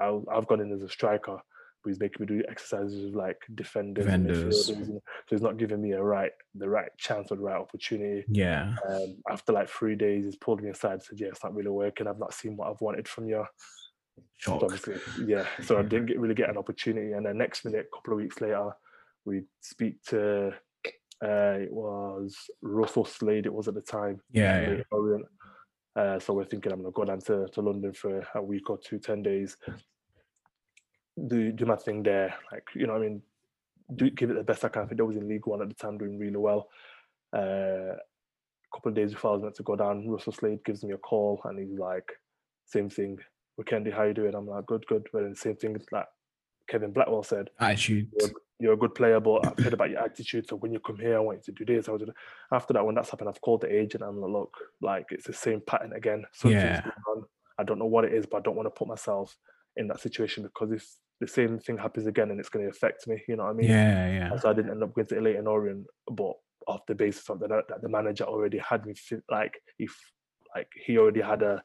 I, I've gone in as a striker, but he's making me do exercises of like defenders, and Defenders. so he's not giving me a right the right chance or the right opportunity. yeah. Um, after like three days, he's pulled me aside and said, "Yeah, it's not really working. I've not seen what I've wanted from you." Shock. So obviously, yeah. So I didn't get, really get an opportunity. And then next minute, a couple of weeks later, we speak to uh, it was Russell Slade. It was at the time. Yeah, yeah. Uh, so we're thinking I'm gonna go down to, to London for a week or two, ten days. Do do my thing there, like you know, what I mean, do give it the best I can. I think I was in League One at the time, doing really well. Uh, a couple of days before I was meant to go down, Russell Slade gives me a call and he's like, same thing. Mukendi, how you doing? I'm like, good, good. But then the same thing like Kevin Blackwell said, Attitude. You're, a good player, but I've heard about your attitude. So when you come here, I want you to do this. I was after that, when that's happened, I've called the agent. and I'm like, look, like it's the same pattern again. Something's Yeah. going on. I don't know what it is, but I don't want to put myself in that situation because if the same thing happens again, and it's going to affect me. You know what I mean? Yeah, yeah. And so I didn't end up going to Leyton Orient, but off the basis of that, that the manager already had me like if like he already had a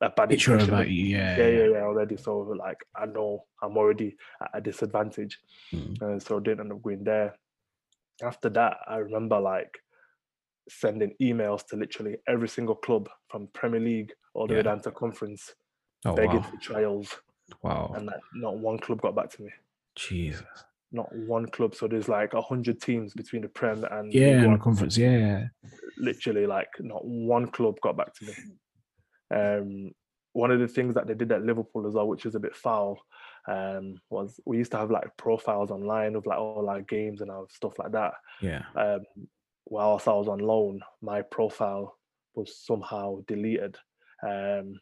a bad Picture impression about you. Yeah, yeah, yeah, yeah, already. So like I know I'm already at a disadvantage, Mm. uh, so I didn't end up going there. After that, I remember like sending emails to literally every single club from Premier League all the Yeah. way down to conference, Oh begging wow. for trials, Wow. and like not one club got back to me. Jesus. Not one club. So there's like a hundred teams between the Prem and Yeah, the conference. Yeah. literally like not one club got back to me. Um, one of the things that they did at Liverpool as well, which was a bit foul, um, was we used to have like profiles online of like all our games and our stuff like that. Yeah. Um, whilst I was on loan, my profile was somehow deleted. Um,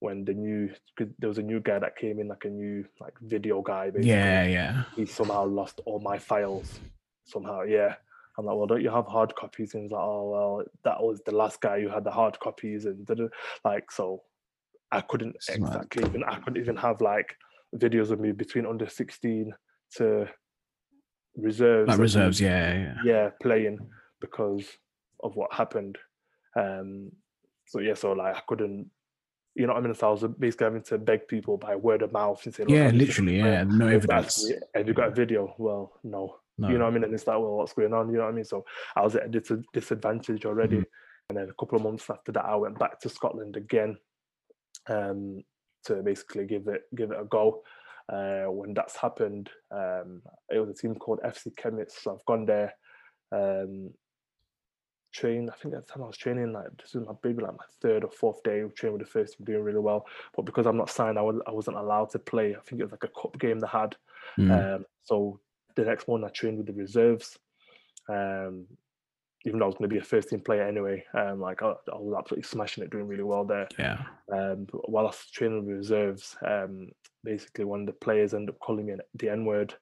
when the new 'cause there was a new guy that came in, like a new like video guy, basically Yeah, yeah. he somehow lost all my files somehow yeah i'm like well don't you have hard copies and he's like oh well that was the last guy who had the hard copies and da-da." like so i couldn't Smart. exactly even i couldn't even have like videos of me between under 16 to reserves Like reserves. Yeah, yeah. yeah playing because of what happened um so yeah so like i couldn't you know what I mean? So I was basically having to beg people by word of mouth and say, "Look, Yeah, I'm just a literally. Yeah. No evidence. Have you got a video? Well, no. No. You know what I mean? And it's like, well, what's going on? You know what I mean? So I was at a dis- disadvantage already. Mhm. And then a couple of months after that, I went back to Scotland again um, to basically give it give it a go. Uh, when that's happened, um, it was a team called FC Chemnitz. So I've gone there, um, trained. I think at the time I was training like this is my maybe like my third or fourth day of training with the first team, doing really well. But because I'm not signed, I was I wasn't allowed to play. I think it was like a cup game they had. Mm. Um, so the next morning I trained with the reserves. Um, even though I was going to be a first team player anyway, um, like I, I was absolutely smashing it, doing really well there. yeah. Um, while I was training with reserves, um, basically one of the players ended up calling me the N word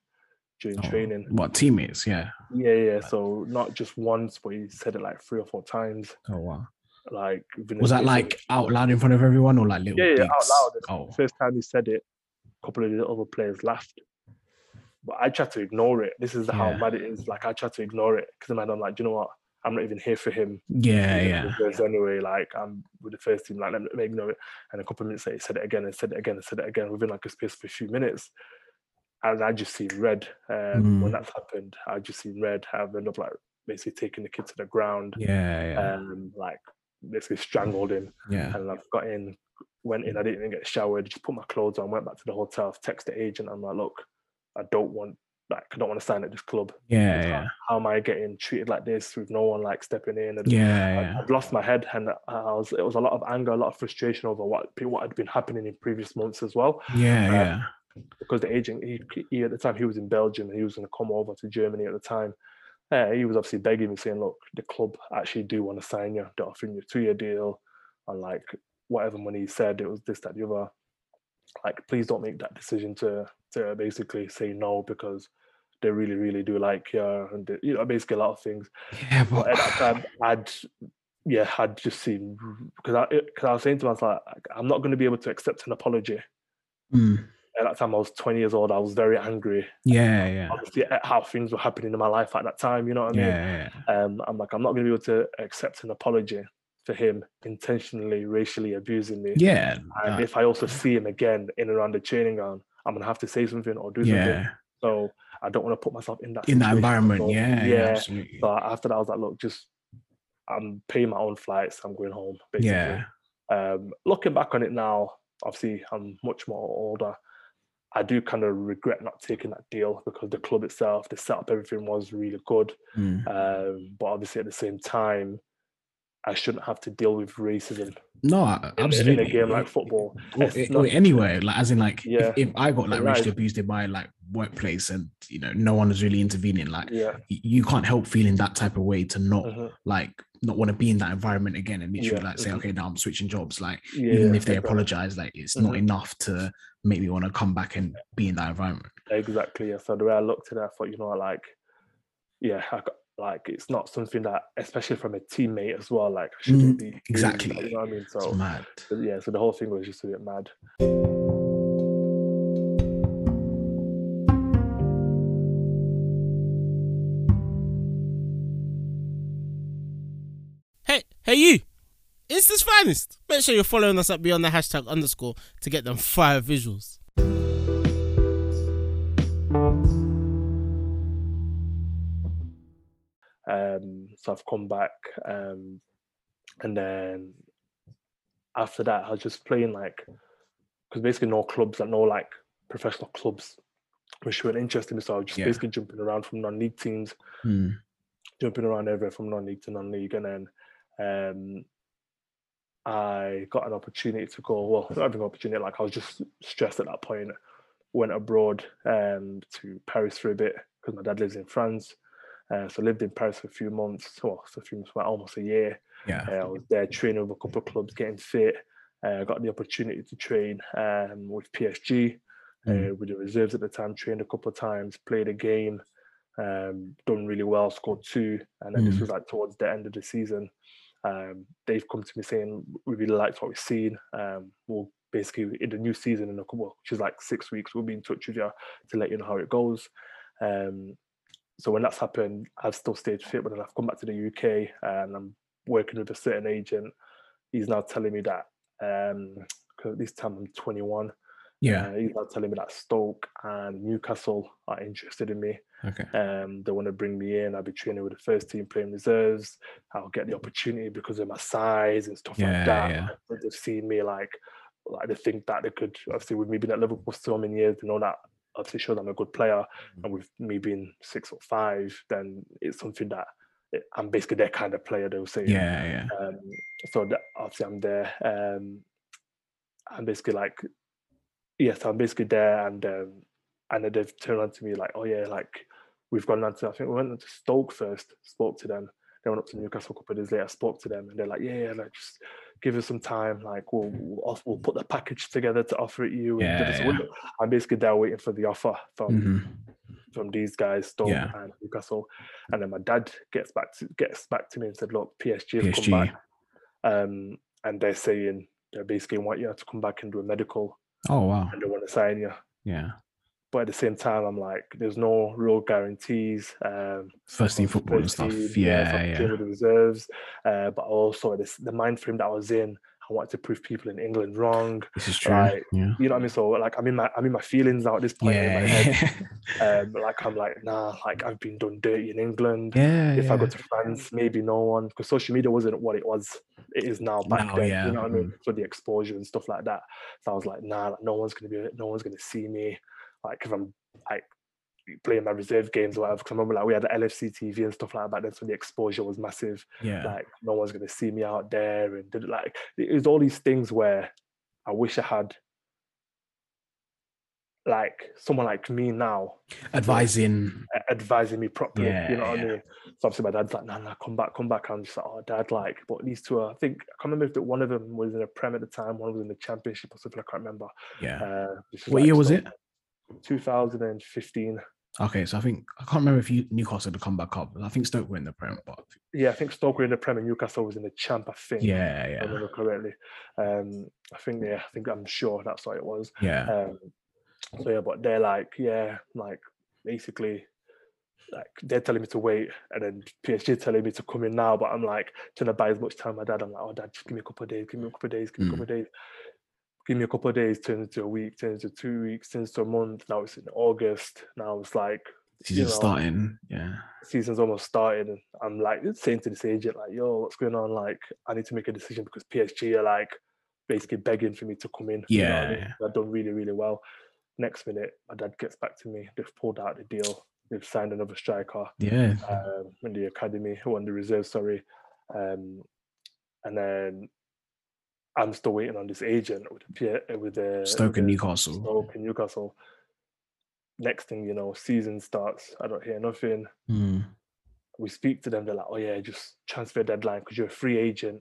during Oh, training. What teammates? Yeah. Yeah, yeah. So not just once, but he said it like three or four times. Oh wow. Like Was that like out loud in front of everyone or like little? yeah, yeah, out loud. Oh, First time he said it, a couple of the other players laughed. But I try to ignore it. This is how Yeah. mad it is. Like I try to ignore it because I'm like, "Do you know what? I'm not even here for him. yeah, yeah, Anyway, like I'm with the first team. Like let me, ignore it. And a couple of minutes later, he said it again and said it again and said it again within like a space of a few minutes. And I just seen red. Um, When Mm. that's happened, I just seen red. I've ended up like basically taking the kid to the ground, yeah, yeah, um, like basically strangled him yeah. and I've got in, went in, I didn't even get showered, just put my clothes on, went back to the hotel, text the agent, I'm like, look, I don't want like I don't want to sign at this club. Yeah, How- yeah, How am I getting treated like this with no one like stepping in? And yeah, I- yeah. I've lost my head, and I was it was a lot of anger, a lot of frustration over what what had been happening in previous months as well. Yeah, Uh, yeah. Because the agent, he, he at the time he was in Belgium, and he was going to come over to Germany at the time. Uh, he was obviously begging me, saying, "Look, the club actually do want to sign you. They're offering you a two-year deal, and like whatever money he said, it was this, that, the other. Like, please don't make that decision to to basically say no because they really, really do like you, and they- you know, basically a lot of things. Yeah, But but at that time, I'd yeah, I'd just seen because I because I was saying to myself, like, I'm not going to be able to accept an apology. Mm, At that time, I was 20 years old. I was very angry, yeah, yeah, obviously, at how things were happening in my life at that time. You know what I mean? yeah, yeah. Um, I'm like, I'm not going to be able to accept an apology for him intentionally racially abusing me. Yeah, And uh, if I also see him again in and around the training ground, I'm gonna have to say something or do something. yeah. So I don't want to put myself in that In that environment, So, yeah, yeah, absolutely. So after that, I was like, look, just I'm paying my own flights. I'm going home. Basically. Yeah, Um, looking back on it now, obviously I'm much more older. I do kind of regret not taking that deal because the club itself, the setup, everything was really good. Mm. Um, but obviously at the same time, I shouldn't have to deal with racism No, absolutely. in a game like football. not- anywhere, like as in like Yeah. if, if I got like racially abused in my like workplace and you know no one was really intervening, like Yeah. you can't help feeling that type of way to not mhm. like not want to be in that environment again and literally Yeah, like say mhm. okay now I'm switching jobs like Yeah, even if they apologize like it's not Mhm. enough to make me want to come back and be in that environment. Exactly. Yeah. So the way I looked at it, I thought, you know, like, yeah, I got, like it's not something that, especially from a teammate as well, like I shouldn't mm, be doing that, exactly. You know what I mean? It's So mad. yeah, so the whole thing was just a bit mad. Hey, hey, you! it's Insta's finest. Make sure you're following us at Beyond the hashtag underscore to get them fire visuals. Um, so I've come back, um, and then after that, I was just playing like, because basically no clubs, like no like professional clubs, which were interesting me. So I was just Yeah. basically jumping around from non-league teams Mm. jumping around everywhere from non-league to non-league, and then um, I got an opportunity to go. Well, not an opportunity, like I was just stressed at that point. Went abroad um, to Paris for a bit because my dad lives in France. Uh, so lived in Paris for a few months, well, so a few months, well, almost a year. Yeah. Uh, I was there training with a couple of clubs, getting fit. Uh, got the opportunity to train um, with PSG, Mm. uh, with the reserves at the time. Trained a couple of times, played a game, um, done really well, scored two, and then this Mm. was like towards the end of the season. Um, they've come to me saying we really liked what we've seen. Um, we'll basically in the new season in a couple, which is like six weeks, we'll be in touch with you to let you know how it goes. Um, so when that's happened, I've still stayed fit, but then I've come back to the UK and I'm working with a certain agent. He's now telling me that um, this time I'm 21. Yeah. Uh, he's now telling me that Stoke and Newcastle are interested in me. Okay. Um, they want to bring me in. I'll be training with the first team, playing reserves. I'll get the opportunity because of my size and stuff Yeah, like that. yeah. They've seen me like, like they think that they could obviously with me being at Liverpool so many years, they know that obviously shows I'm a good player. Mm. And with me being six or five, then it's something that it, I'm basically their kind of player. They'll say, Yeah. Yeah. um, so that obviously I'm there. Um, I'm basically like, yes, I'm basically there, and um, and then they've turned on to me like, oh yeah, like we've gone on to I think we went on to Stoke first, spoke to them. They went up to Newcastle a couple of days later, spoke to them, and they're like, yeah, yeah, like just give us some time, like we'll we'll, off, we'll put the package together to offer it to you. and Yeah, yeah. I'm basically there waiting for the offer from Mhm. from these guys, Stoke Yeah. and Newcastle. And then my dad gets back to gets back to me and said, "Look, PSG have PSG. come back. um, and they're saying they basically want you to come back and do a medical, Oh wow. and they want to sign you. Yeah. But at the same time, I'm like, there's no real guarantees. Um, First team football and stuff. Yeah, yeah. with the reserves. Uh, but also this, the mind frame that I was in, I wanted to prove people in England wrong. This is true. Like, yeah. You know what I mean? So like, I'm in my I'm in my feelings now at this point in my head. Yeah. Um, like I'm like, nah, like I've been done dirty in England. yeah. if I go to France, maybe no one because social media wasn't what it was. It is now back then. yeah, You know what I mean? mm. So the exposure and stuff like that. So I was like, nah, like, no one's gonna be, no one's gonna see me. Like if I'm like playing my reserve games or whatever. Because I remember like we had the LFC TV and stuff like that. Then so the exposure was massive. Yeah. Like no one's gonna see me out there and did it like it was all these things where I wish I had like someone like me now Advising. advising me properly. you know what Yeah, I mean? So obviously my dad's like, nah, nah, come back, come back. I'm just like, oh, dad, like, but these two are, I think, I can't remember if one of them was in a Prem at the time, one was in the Championship or something, I can't remember. Yeah. Uh, What like year was so- it? 2015. Okay, so I think I can't remember if you Newcastle had come back up. I think Stoke were in the Prem, but Yeah, I think Stoke were in the Prem and Newcastle was in the Champ, I think. yeah, If I yeah, remember correctly. Um, I think, yeah, I think I'm sure that's what it was. yeah. Um, so yeah, but they're like, yeah, like basically, like they're telling me to wait, and then PSG telling me to come in now. But I'm like trying to buy as much time. My dad, I'm like, oh dad, just give me a couple of days, give me a couple of days, give me a Mm. couple of days. Give me a couple of days, turns into a week, turns into two weeks, turns to a month. Now it's in August. Now it's like Season know, starting. Yeah. season's almost started, and I'm like saying to this agent, like, yo, what's going on? Like, I need to make a decision because PSG are like basically begging for me to come in. you know I Yeah, mean? I've done really, really well. Next minute, my dad gets back to me. They've pulled out the deal. They've signed another striker Yeah. um, in the academy, who on the reserve, sorry. Um, and then I'm still waiting on this agent with the uh, with the Stoke and Newcastle. Stoke and Newcastle. Next thing you know, season starts. I don't hear nothing Mm. we speak to them, they're like, oh yeah, just transfer deadline because you're a free agent.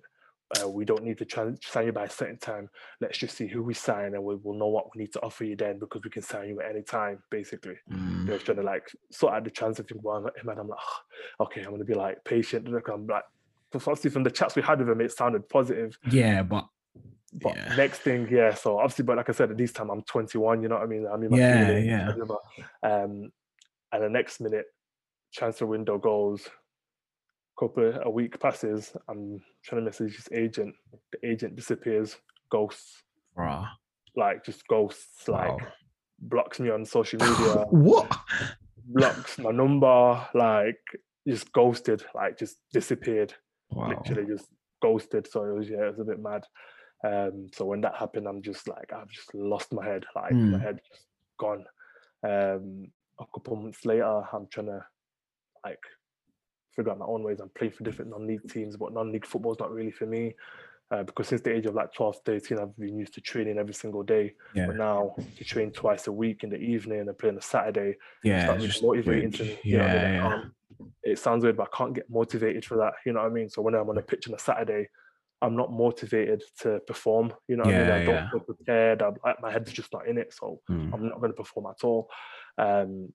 Uh, we don't need to trans- sign you by a certain time. Let's just see who we sign and we will know what we need to offer you then because we can sign you at any time, basically. Mm. They're trying to like sort out the transfer thing. Well, I'm, and I'm like, "Ah, okay, I'm going to be like patient. I'm like, obviously from the chats we had with him, it sounded positive. Yeah, but But yeah. next thing, yeah. So obviously, but like I said, at this time I'm 21. You know what I mean? I'm in my Yeah, yeah. Um, and the next minute, transfer window goes. Couple a week passes. I'm trying to message his agent. The agent disappears. Ghosts, Bruh. like just ghosts. Like blocks me on social media. what? blocks my number. Like just ghosted. Like just disappeared Wow. literally just ghosted. So it was yeah, it was a bit mad. Um, so when that happened, I'm just like I've just lost my head, like my Mm. head just gone. Um, a couple months later, I'm trying to like figure out my own ways. I'm playing for different non-league teams, but non-league football is not really for me. Uh, because since the age of like 12, 13, I've been used to training every single day. Yeah. But now to train twice a week in the evening and play on a Saturday, Yeah. it's just motivating to me. know Yeah, it sounds weird, but I can't get motivated for that. You know what I mean? So when I'm on a pitch on a Saturday, I'm not motivated to perform. You know what I mean? Yeah, I don't yeah. feel prepared. I'm, like, my head's just not in it, so Mm. I'm not going to perform at all. Um,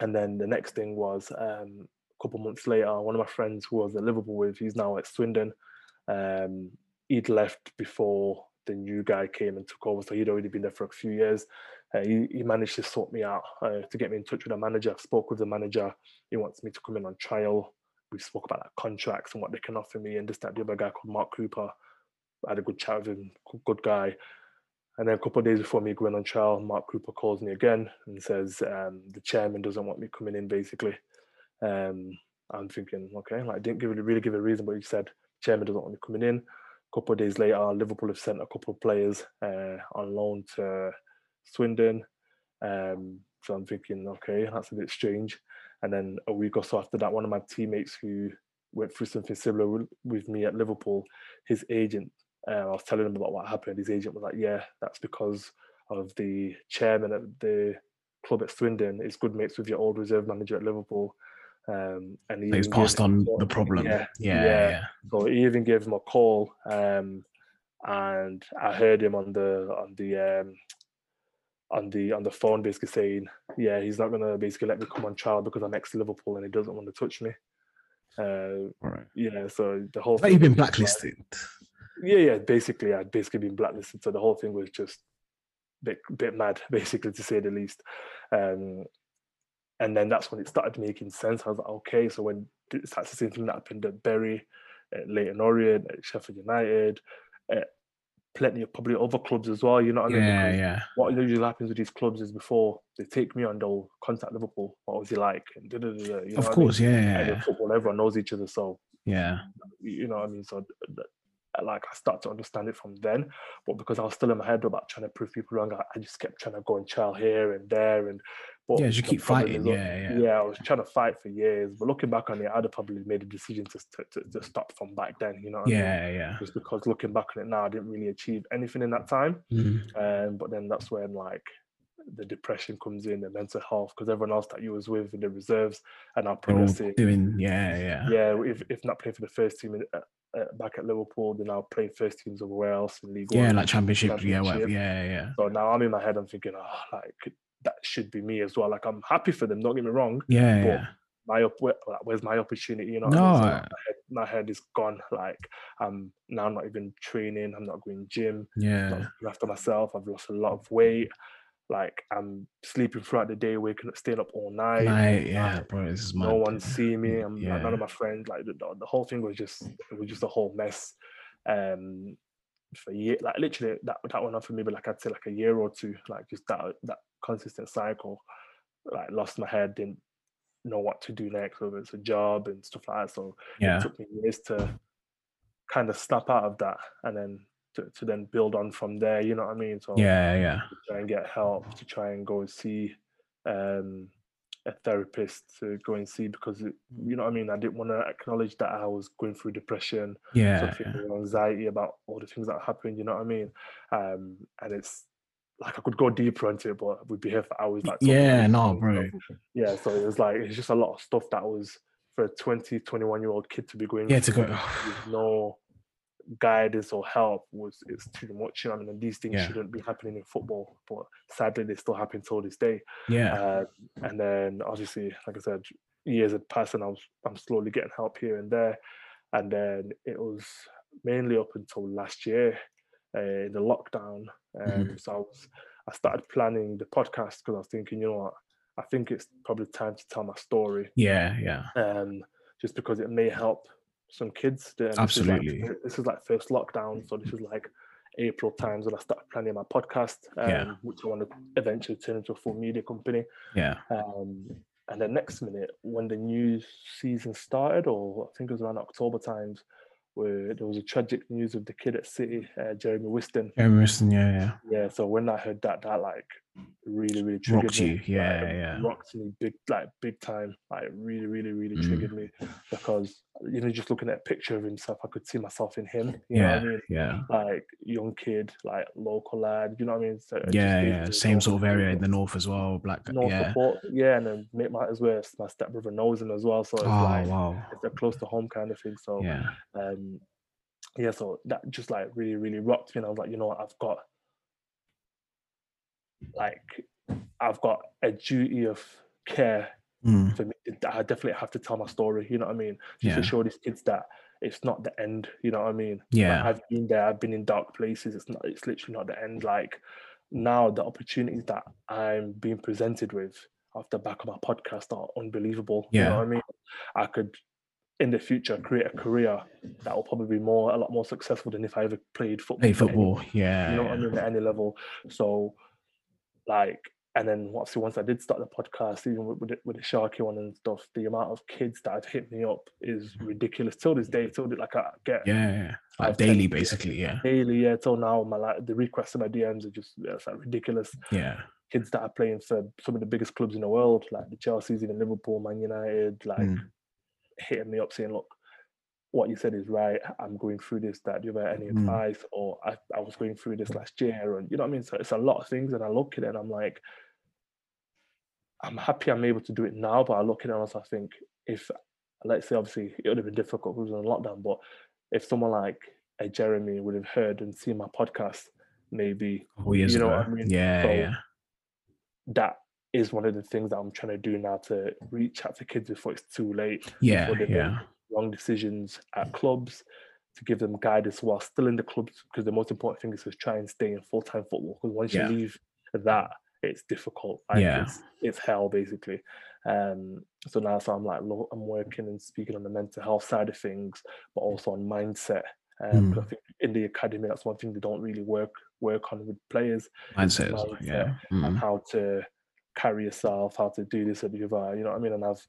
and then the next thing was um, a couple months later, one of my friends who was at Liverpool with, he's now at Swindon. Um, he'd left before the new guy came and took over, so he'd already been there for a few years. Uh, he, he managed to sort me out uh, to get me in touch with a manager. I spoke with the manager. He wants me to come in on trial. We spoke about like contracts and what they can offer me, and this that the other guy called Mark Cooper. I had a good chat with him, good- guy. And then a couple of days before me going on trial, Mark Cooper calls me again and says um, the chairman doesn't want me coming in. Basically, um, I'm thinking, okay, like didn't give really, really give a reason, but he said chairman doesn't want me coming in. A couple of days later, Liverpool have sent a couple of players uh, on loan to Swindon. Um, so I'm thinking, okay, that's a bit strange. And then a week or so after that, one of my teammates who went through something similar with, me at Liverpool, his agent, uh, I was telling him about what happened. His agent was like, yeah, that's because of the chairman at the club at Swindon is good mates with your old reserve manager at Liverpool. Um, and he So he's passed on the problem. Yeah, Yeah. yeah. Yeah. so he even gave him a call, um, and I heard him on the on the um, on the on the phone basically saying, "Yeah, he's not gonna basically let me come on trial because I'm ex Liverpool and he doesn't want to touch me." Uh, Right. yeah, so the whole But you've been just like- blacklisted. yeah, yeah. Basically, I'd basically been blacklisted. So the whole thing was just bit bit mad, basically to say the least. Um, and then that's when it started making sense. I was like, okay, so when th- that's the same thing that happened at Bury, at Leyton Orient, at Sheffield United, at plenty of probably other clubs as well. You know what I mean? Yeah, Because yeah. What usually happens with these clubs is before they take me on, they'll contact Liverpool. What was he like? And da, da, da, you know Of what I mean? course, yeah, yeah, football, everyone knows each other, so yeah. you know what I mean. So like I start to understand it from then, but because I was still in my head about trying to prove people wrong, I, I just kept trying to go and trial here and there and. But Yeah, you keep fighting. Yeah, yeah. yeah, I was trying to fight for years, but looking back on it, I'd have probably made a decision to to, to, to stop from back then. You know, what I mean? Yeah, yeah. Just because looking back on it now, I didn't really achieve anything in that time. Mm. Um, but then that's when like the depression comes in, the mental health, because everyone else that you was with in the reserves and They're progressing. doing, yeah, yeah. Yeah, if, if not playing for the first team in, uh, uh, back at Liverpool, then I'll play first teams everywhere else in League Yeah, One. like championship, yeah, whatever. Yeah, yeah. So now I'm in my head, I'm thinking, oh, like that should be me as well. Like I'm happy for them. Don't get me wrong. Yeah, But yeah. My up, where, where's my opportunity? You know, I No, mean? So my, head, my head is gone. Like I'm now not even training. I'm not going gym. Yeah. after myself. I've lost a lot of weight. Like I'm sleeping throughout the day, waking up, staying up all night. Night, yeah, like, bro. This is no one see me. I'm like, none of my friends. Like the, the whole thing was just it was just a whole mess. Um, for year, like literally that that went on for maybe like I'd say like a year or two. Like just that that consistent cycle. Like lost my head, didn't know what to do next, whether it's a job and stuff like that. So Yeah. it took me years to kind of snap out of that and then to, to then build on from there. You know what I mean? So Yeah, yeah. to try and get help, to try and go and see um, a therapist, to go and see because it, you know what I mean. I didn't want to acknowledge that I was going through depression, Yeah. with anxiety about all the things that happened. You know what I mean? Um, and it's like I could go deeper into it, but we'd be here for hours. Like Yeah, no, bro. Yeah, so it was like it's just a lot of stuff that was for a 20, 21 year old kid to be going Yeah, to go- no guidance or help was it's too much. You know, I mean, and these things Yeah. shouldn't be happening in football, but sadly they still happen till this day. Yeah. Uh, and then obviously, like I said, years had passed, and I was I'm slowly getting help here and there. And then it was mainly up until last year, uh, in the lockdown. Um, Mhm. So I was I started planning the podcast because I was thinking, you know what, I think it's probably time to tell my story Yeah, yeah. um, just because it may help some kids. that- and this is like- Absolutely. This is like, first lockdown, so this is like April times when I started planning my podcast, um, Yeah. which I want to eventually turn into a full media company. Yeah. Um, and then next minute, when the new season started, or I think it was around October times, where there was a tragic news of the kid at City, uh, Jeremy Wisten. Emerson, yeah, yeah. Yeah, so when I heard that, that like really, really triggered Rocked me. you, yeah, it yeah. Rocked me big, like big time. Like really, really, really Mm. triggered me because you know, just looking at a picture of himself, I could see myself in him. You Yeah, what I mean? yeah. Like young kid, like local lad. You know what I mean? So Yeah, yeah. me Same sort of area in the north as well. Black, No yeah. support, yeah, and then mate might as well. My stepbrother knows him as well, so it's Oh, like wow. it's a close to home kind of thing. So Yeah. um yeah so that just like really really rocked me and i was like you know what i've got like i've got a duty of care Mm, for me i definitely have to tell my story you know what i mean just Yeah. to show these kids that it's not the end you know what i mean Like, Yeah. i've been there i've been in dark places it's not it's literally not the end like now the opportunities that i'm being presented with off the back of my podcast are unbelievable you Yeah. know what i mean i could in the future create a career that will probably be more a lot more successful than if I ever played football. Play at any- football. Yeah. you know what I mean, at any level. So like and then obviously once I did start the podcast, even with, with, the, with the Sharky one and stuff, the amount of kids that have hit me up is ridiculous. Till this day, till like I get Yeah, yeah. Like I've daily, to- basically. Yeah. daily, yeah, till now my like the requests in my DMs are just yeah, it's like ridiculous. Yeah. Kids that are playing for some of the biggest clubs in the world, like the Chelsea's, even Liverpool, Man United, like Mm. hitting me up saying, look, what you said is right. I'm going through this, that. Do you have any Mm. advice? Or I, I was going through this last year. And you know what I mean? So it's a lot of things. And I look at it and I'm like, I'm happy I'm able to do it now. But I look at it and also I think if, let's say, obviously, it would have been difficult because it was in lockdown. But if someone like a Jeremy would have heard and seen my podcast, maybe couple years You know what I mean? Yeah, So, yeah. that is one of the things that I'm trying to do now to reach out to kids before it's too late. Yeah, yeah. Wrong decisions at clubs, to give them guidance while still in the clubs. Because the most important thing is to try and stay in full time football. Because once Yeah. you leave that, it's difficult. Like, Yeah. it's, it's hell basically. Um, so now, so I'm like, lo- I'm working and speaking on the mental health side of things, but also on mindset. Um, 'cause I think in the academy, that's one thing they don't really work work on with players Mindset. mindset Yeah. and Mm. how to carry yourself, how to do this or the other. You know what I mean? And I've,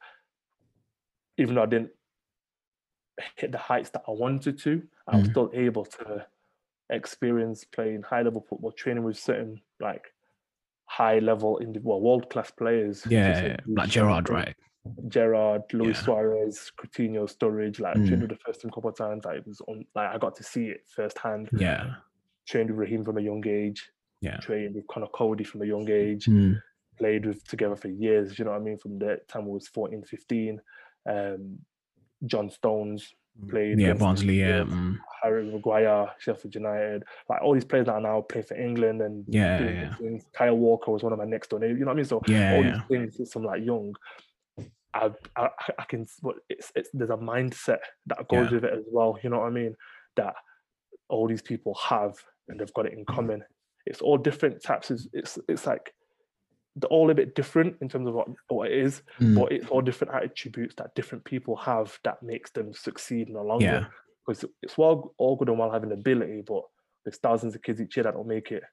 even though I didn't hit the heights that I wanted to, I was Mm. still able to experience playing high level football, training with certain like high level, indi- well, world class players. Yeah. yeah, Like Gerrard, right? Gerrard, Luis Yeah. Suarez, Coutinho, Sturridge. Like Mm. trained with the first team a couple of times. Like it was on. Like I got to see it firsthand. Yeah. Trained with Raheem from a young age. Yeah. Trained with Conor Coady from a young age Mm. played with together for years, you know what I mean? From the time we was 14, 15. Um, John Stones played. Yeah. against Barnsley. Yeah. yeah, Mm. Harry Maguire, Sheffield United. Like all these players that are now playing for England and Yeah. doing Yeah. things. Kyle Walker was one of my next door neighbors, you know what I mean? So Yeah. all yeah. these things, since I'm like young, I, I, I can, but it's, it's, there's a mindset that goes Yeah. with it as well, you know what I mean? That all these people have and they've got it in common. It's all different types of, it's, it's like, they're all a bit different in terms of what, what it is, Mm. but it's all different attributes that different people have that makes them succeed in the long Yeah. run. Because it's well all good and well having ability, but there's thousands of kids each year that don't make it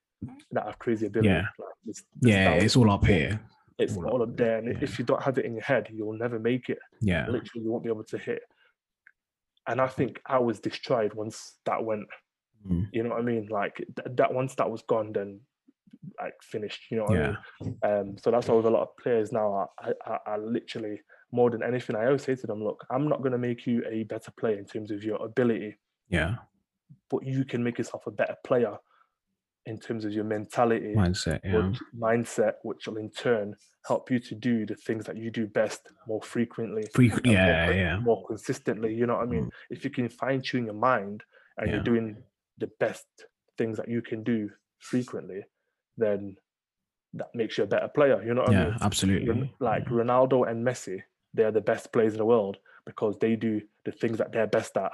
that have crazy ability. Yeah. Like, there's- there's Yeah. thousands, It's all up here. It's all all up up there, and yeah. if you don't have it in your head, you'll never make it. Yeah. Literally, you won't be able to hit. And I think I was destroyed once that went. Mm. You know what I mean? Like th- that once that was gone, then like finished. You know what Yeah. I mean? Um, so that's why with a lot of players now, I, I, I literally more than anything, I always say to them, look, I'm not going to make you a better player in terms of your ability, Yeah. but you can make yourself a better player in terms of your mentality, Mindset. Yeah. which, mindset, which will in turn help you to do the things that you do best more frequently. Frequent. and more Yeah. Yeah. More consistently, you know what I mean? If you can fine tune your mind and Yeah. you're doing the best things that you can do frequently, then that makes you a better player. You know what I Yeah. mean? Ron- Absolutely. Like Ronaldo and Messi, they're the best players in the world because they do the things that they're best at.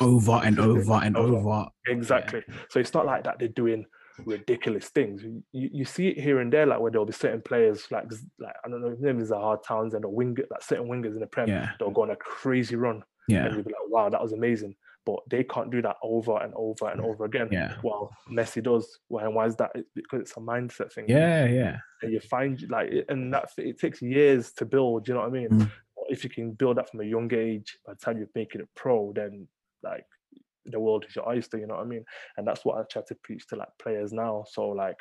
Over and over and Over. over. Exactly. So it's not like that they're doing ridiculous things. You, you see it here and there, like where there'll be certain players, like like I don't know, his name is Zaha Townsend or winger, like certain wingers in the Prem, Yeah. they'll go on a crazy run, Yeah. and you'll be like, wow, that was amazing. But they can't do that over and over and over again. Yeah. Well, Messi does. Why? And why is that? It's because it's a mindset thing. Yeah. Yeah. And you find like, and that it takes years to build. You know what I mean? Mm. If you can build that from a young age, by the time you're making it pro, then like the world is your oyster. You know what I mean? And that's what I try to preach to like players now. So like,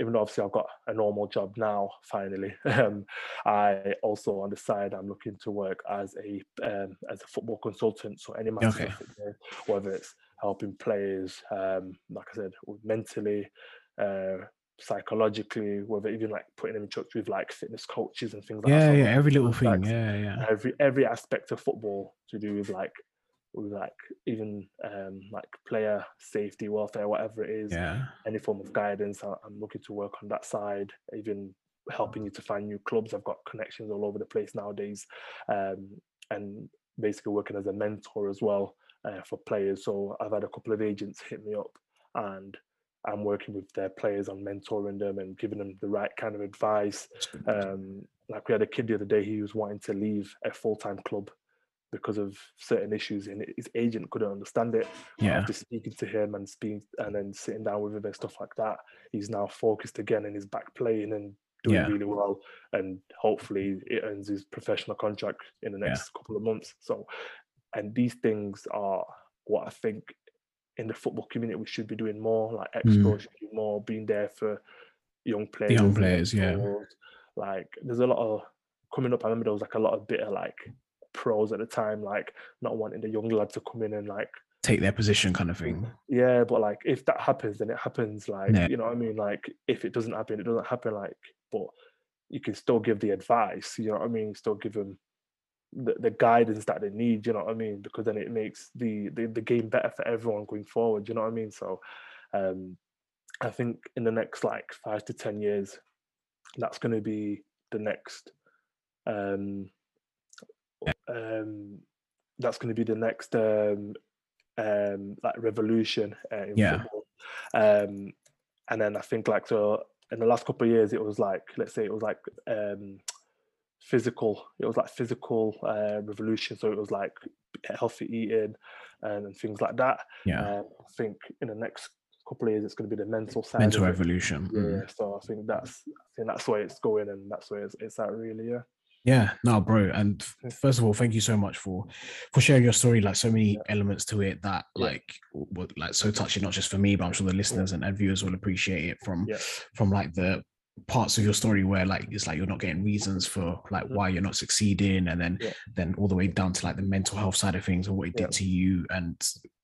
even though obviously I've got a normal job now, finally, um, I also on the side I'm looking to work as a um, as a football consultant. So any matter Okay. whether it's helping players, um, like I said, mentally, uh, psychologically, whether even like putting them in touch with like fitness coaches and things like that. Yeah. Yeah. Every little thing. Yeah. Yeah. every every aspect of football to do with like like even um like player safety welfare whatever it is Yeah. any form of guidance I- i'm looking to work on that side even helping you to find new clubs. I've got connections all over the place nowadays um and basically working as a mentor as well uh, for players. So i've had a couple of agents hit me up and i'm working with their players on mentoring them and giving them the right kind of advice. Um, like we had a kid the other day, he was wanting to leave a full time club because of certain issues, and his agent couldn't understand it. Yeah. After speaking to him and speaking and then sitting down with him and stuff like that, he's now focused again and he's back playing and doing Yeah. really well. And hopefully, it ends his professional contract in the Yeah. next couple of months. So, and these things are what I think in the football community we should be doing more, like mm. expo should do more, being there for young players. young players, yeah. Like there's a lot of coming up. I remember there was like a lot of bitter like pros at the time, like not wanting the young lad to come in and like Take their position, kind of thing. yeah, but like if that happens, then it happens. Like Yeah. you know what I mean. Like if it doesn't happen, it doesn't happen. Like but you can still give the advice. You know what I mean. Still give them the, the guidance that they need. You know what I mean. Because then it makes the, the the game better for everyone going forward. You know what I mean. So um, I think in the next like five to ten years, that's going to be the next um, um, that's going to be the next um, um, like revolution uh, in Yeah. football. Um, and then I think like so in the last couple of years, it was like let's say it was like um, physical. It was like physical uh, revolution. So it was like healthy eating and, and things like that. Yeah. Um, I think in the next couple of years, it's going to be the mental side. Mental evolution. Yeah, mm. so I think that's I think that's where it's going, and that's where it's, it's at really. Yeah, Yeah, no, bro. And first of all, thank you so much for for sharing your story. Like so many elements to it that Yeah. like were like so touching, not just for me, but I'm sure the listeners and, and viewers will appreciate it from yeah, from like the parts of your story where like it's like you're not getting reasons for like Mhm. why you're not succeeding and then Yeah. then all the way down to like the mental health side of things and what it did to you and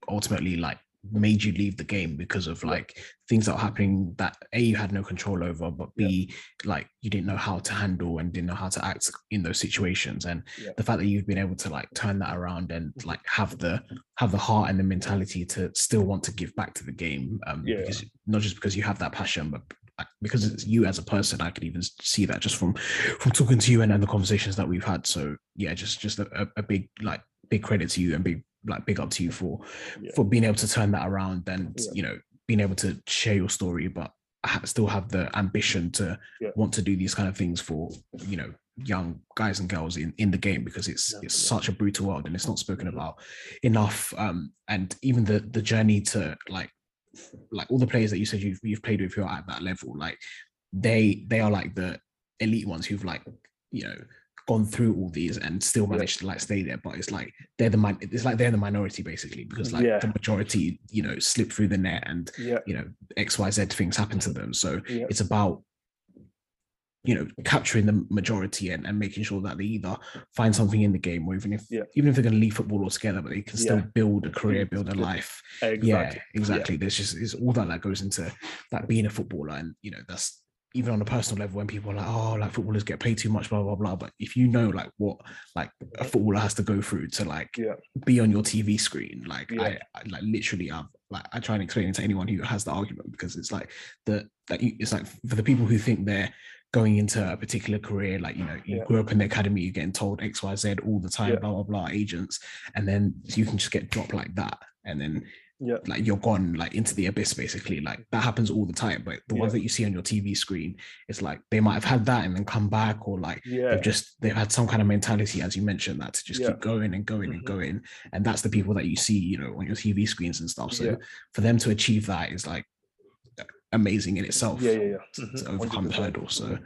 ultimately like made you leave the game because of like things that were happening that a you had no control over but Yeah. b like you didn't know how to handle and didn't know how to act in those situations and Yeah. the fact that you've been able to like turn that around and Mhm. like have the have the heart and the mentality to still want to give back to the game um Yeah. because not just because you have that passion but because it's you as a person i could even see that just from from talking to you and, and the conversations that we've had so yeah just just a, a- a big like big credit to you and big like big up to you for Yeah. for being able to turn that around and Yeah. you know being able to share your story but still have the ambition to Yeah. want to do these kind of things for you know young guys and girls in in the game because it's it's such a brutal world and it's not spoken Mhm. about enough um and even the the journey to like like all the players that you said you've, you've played with who are at that level like they they are like the elite ones who've like you know gone through all these and still Yeah. managed to like stay there but it's like they're the min- it's like they're the minority basically because like Yeah. the majority you know slip through the net and yeah, you know xyz things happen to them. So it's about you know capturing the majority and, and making sure that they either find something in the game or even if even if they're going to leave football altogether but they can still build a career build a life. Exactly. yeah. exactly. There's just it's all that that goes into that being a footballer and you know that's even on a personal level when people are like oh like footballers get paid too much blah blah blah but if you know like what like a footballer has to go through to like Yeah. be on your tv screen like Yeah. I, I like literally i've like i try and explain it to anyone who has the argument because it's like the like you, it's like for the people who think they're going into a particular career like you know you Yeah. grew up in the academy you're getting told xyz all the time blah blah blah agents and then you can just get dropped like that and then Yeah. like you're gone like into the abyss basically like that happens all the time but the ones that you see on your tv screen it's like they might have had that and then come back or like Yeah, they've just they've had some kind of mentality as you mentioned that to just Yeah. keep going and going and Mhm. going and that's the people that you see you know on your tv screens and stuff so Yeah. for them to achieve that is like amazing in itself yeah, yeah, yeah. to, to overcome the 100%. hurdle so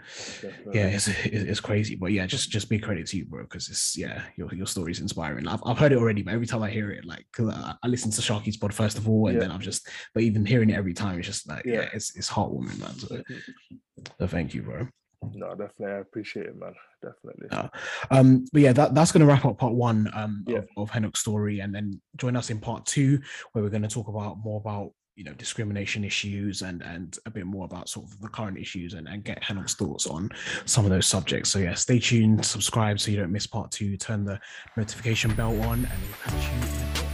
yeah it's, it's crazy but yeah just just big credit to you bro because it's yeah your, your story's inspiring I've, I've heard it already but every time i hear it like because I, I listen to sharky's pod first of all and Yeah. then i'm just but even hearing it every time it's just like yeah, Yeah. it's it's heartwarming man so, so thank you bro No, definitely. I appreciate it, man. Definitely. Uh, um but yeah that, that's going to wrap up part one um Yeah. of, of Henok's story and then join us in part two where we're going to talk about more about you know discrimination issues and and a bit more about sort of the current issues and, and get Henok's thoughts on some of those subjects so yeah stay tuned subscribe so you don't miss part two turn the notification bell on and we'll catch you.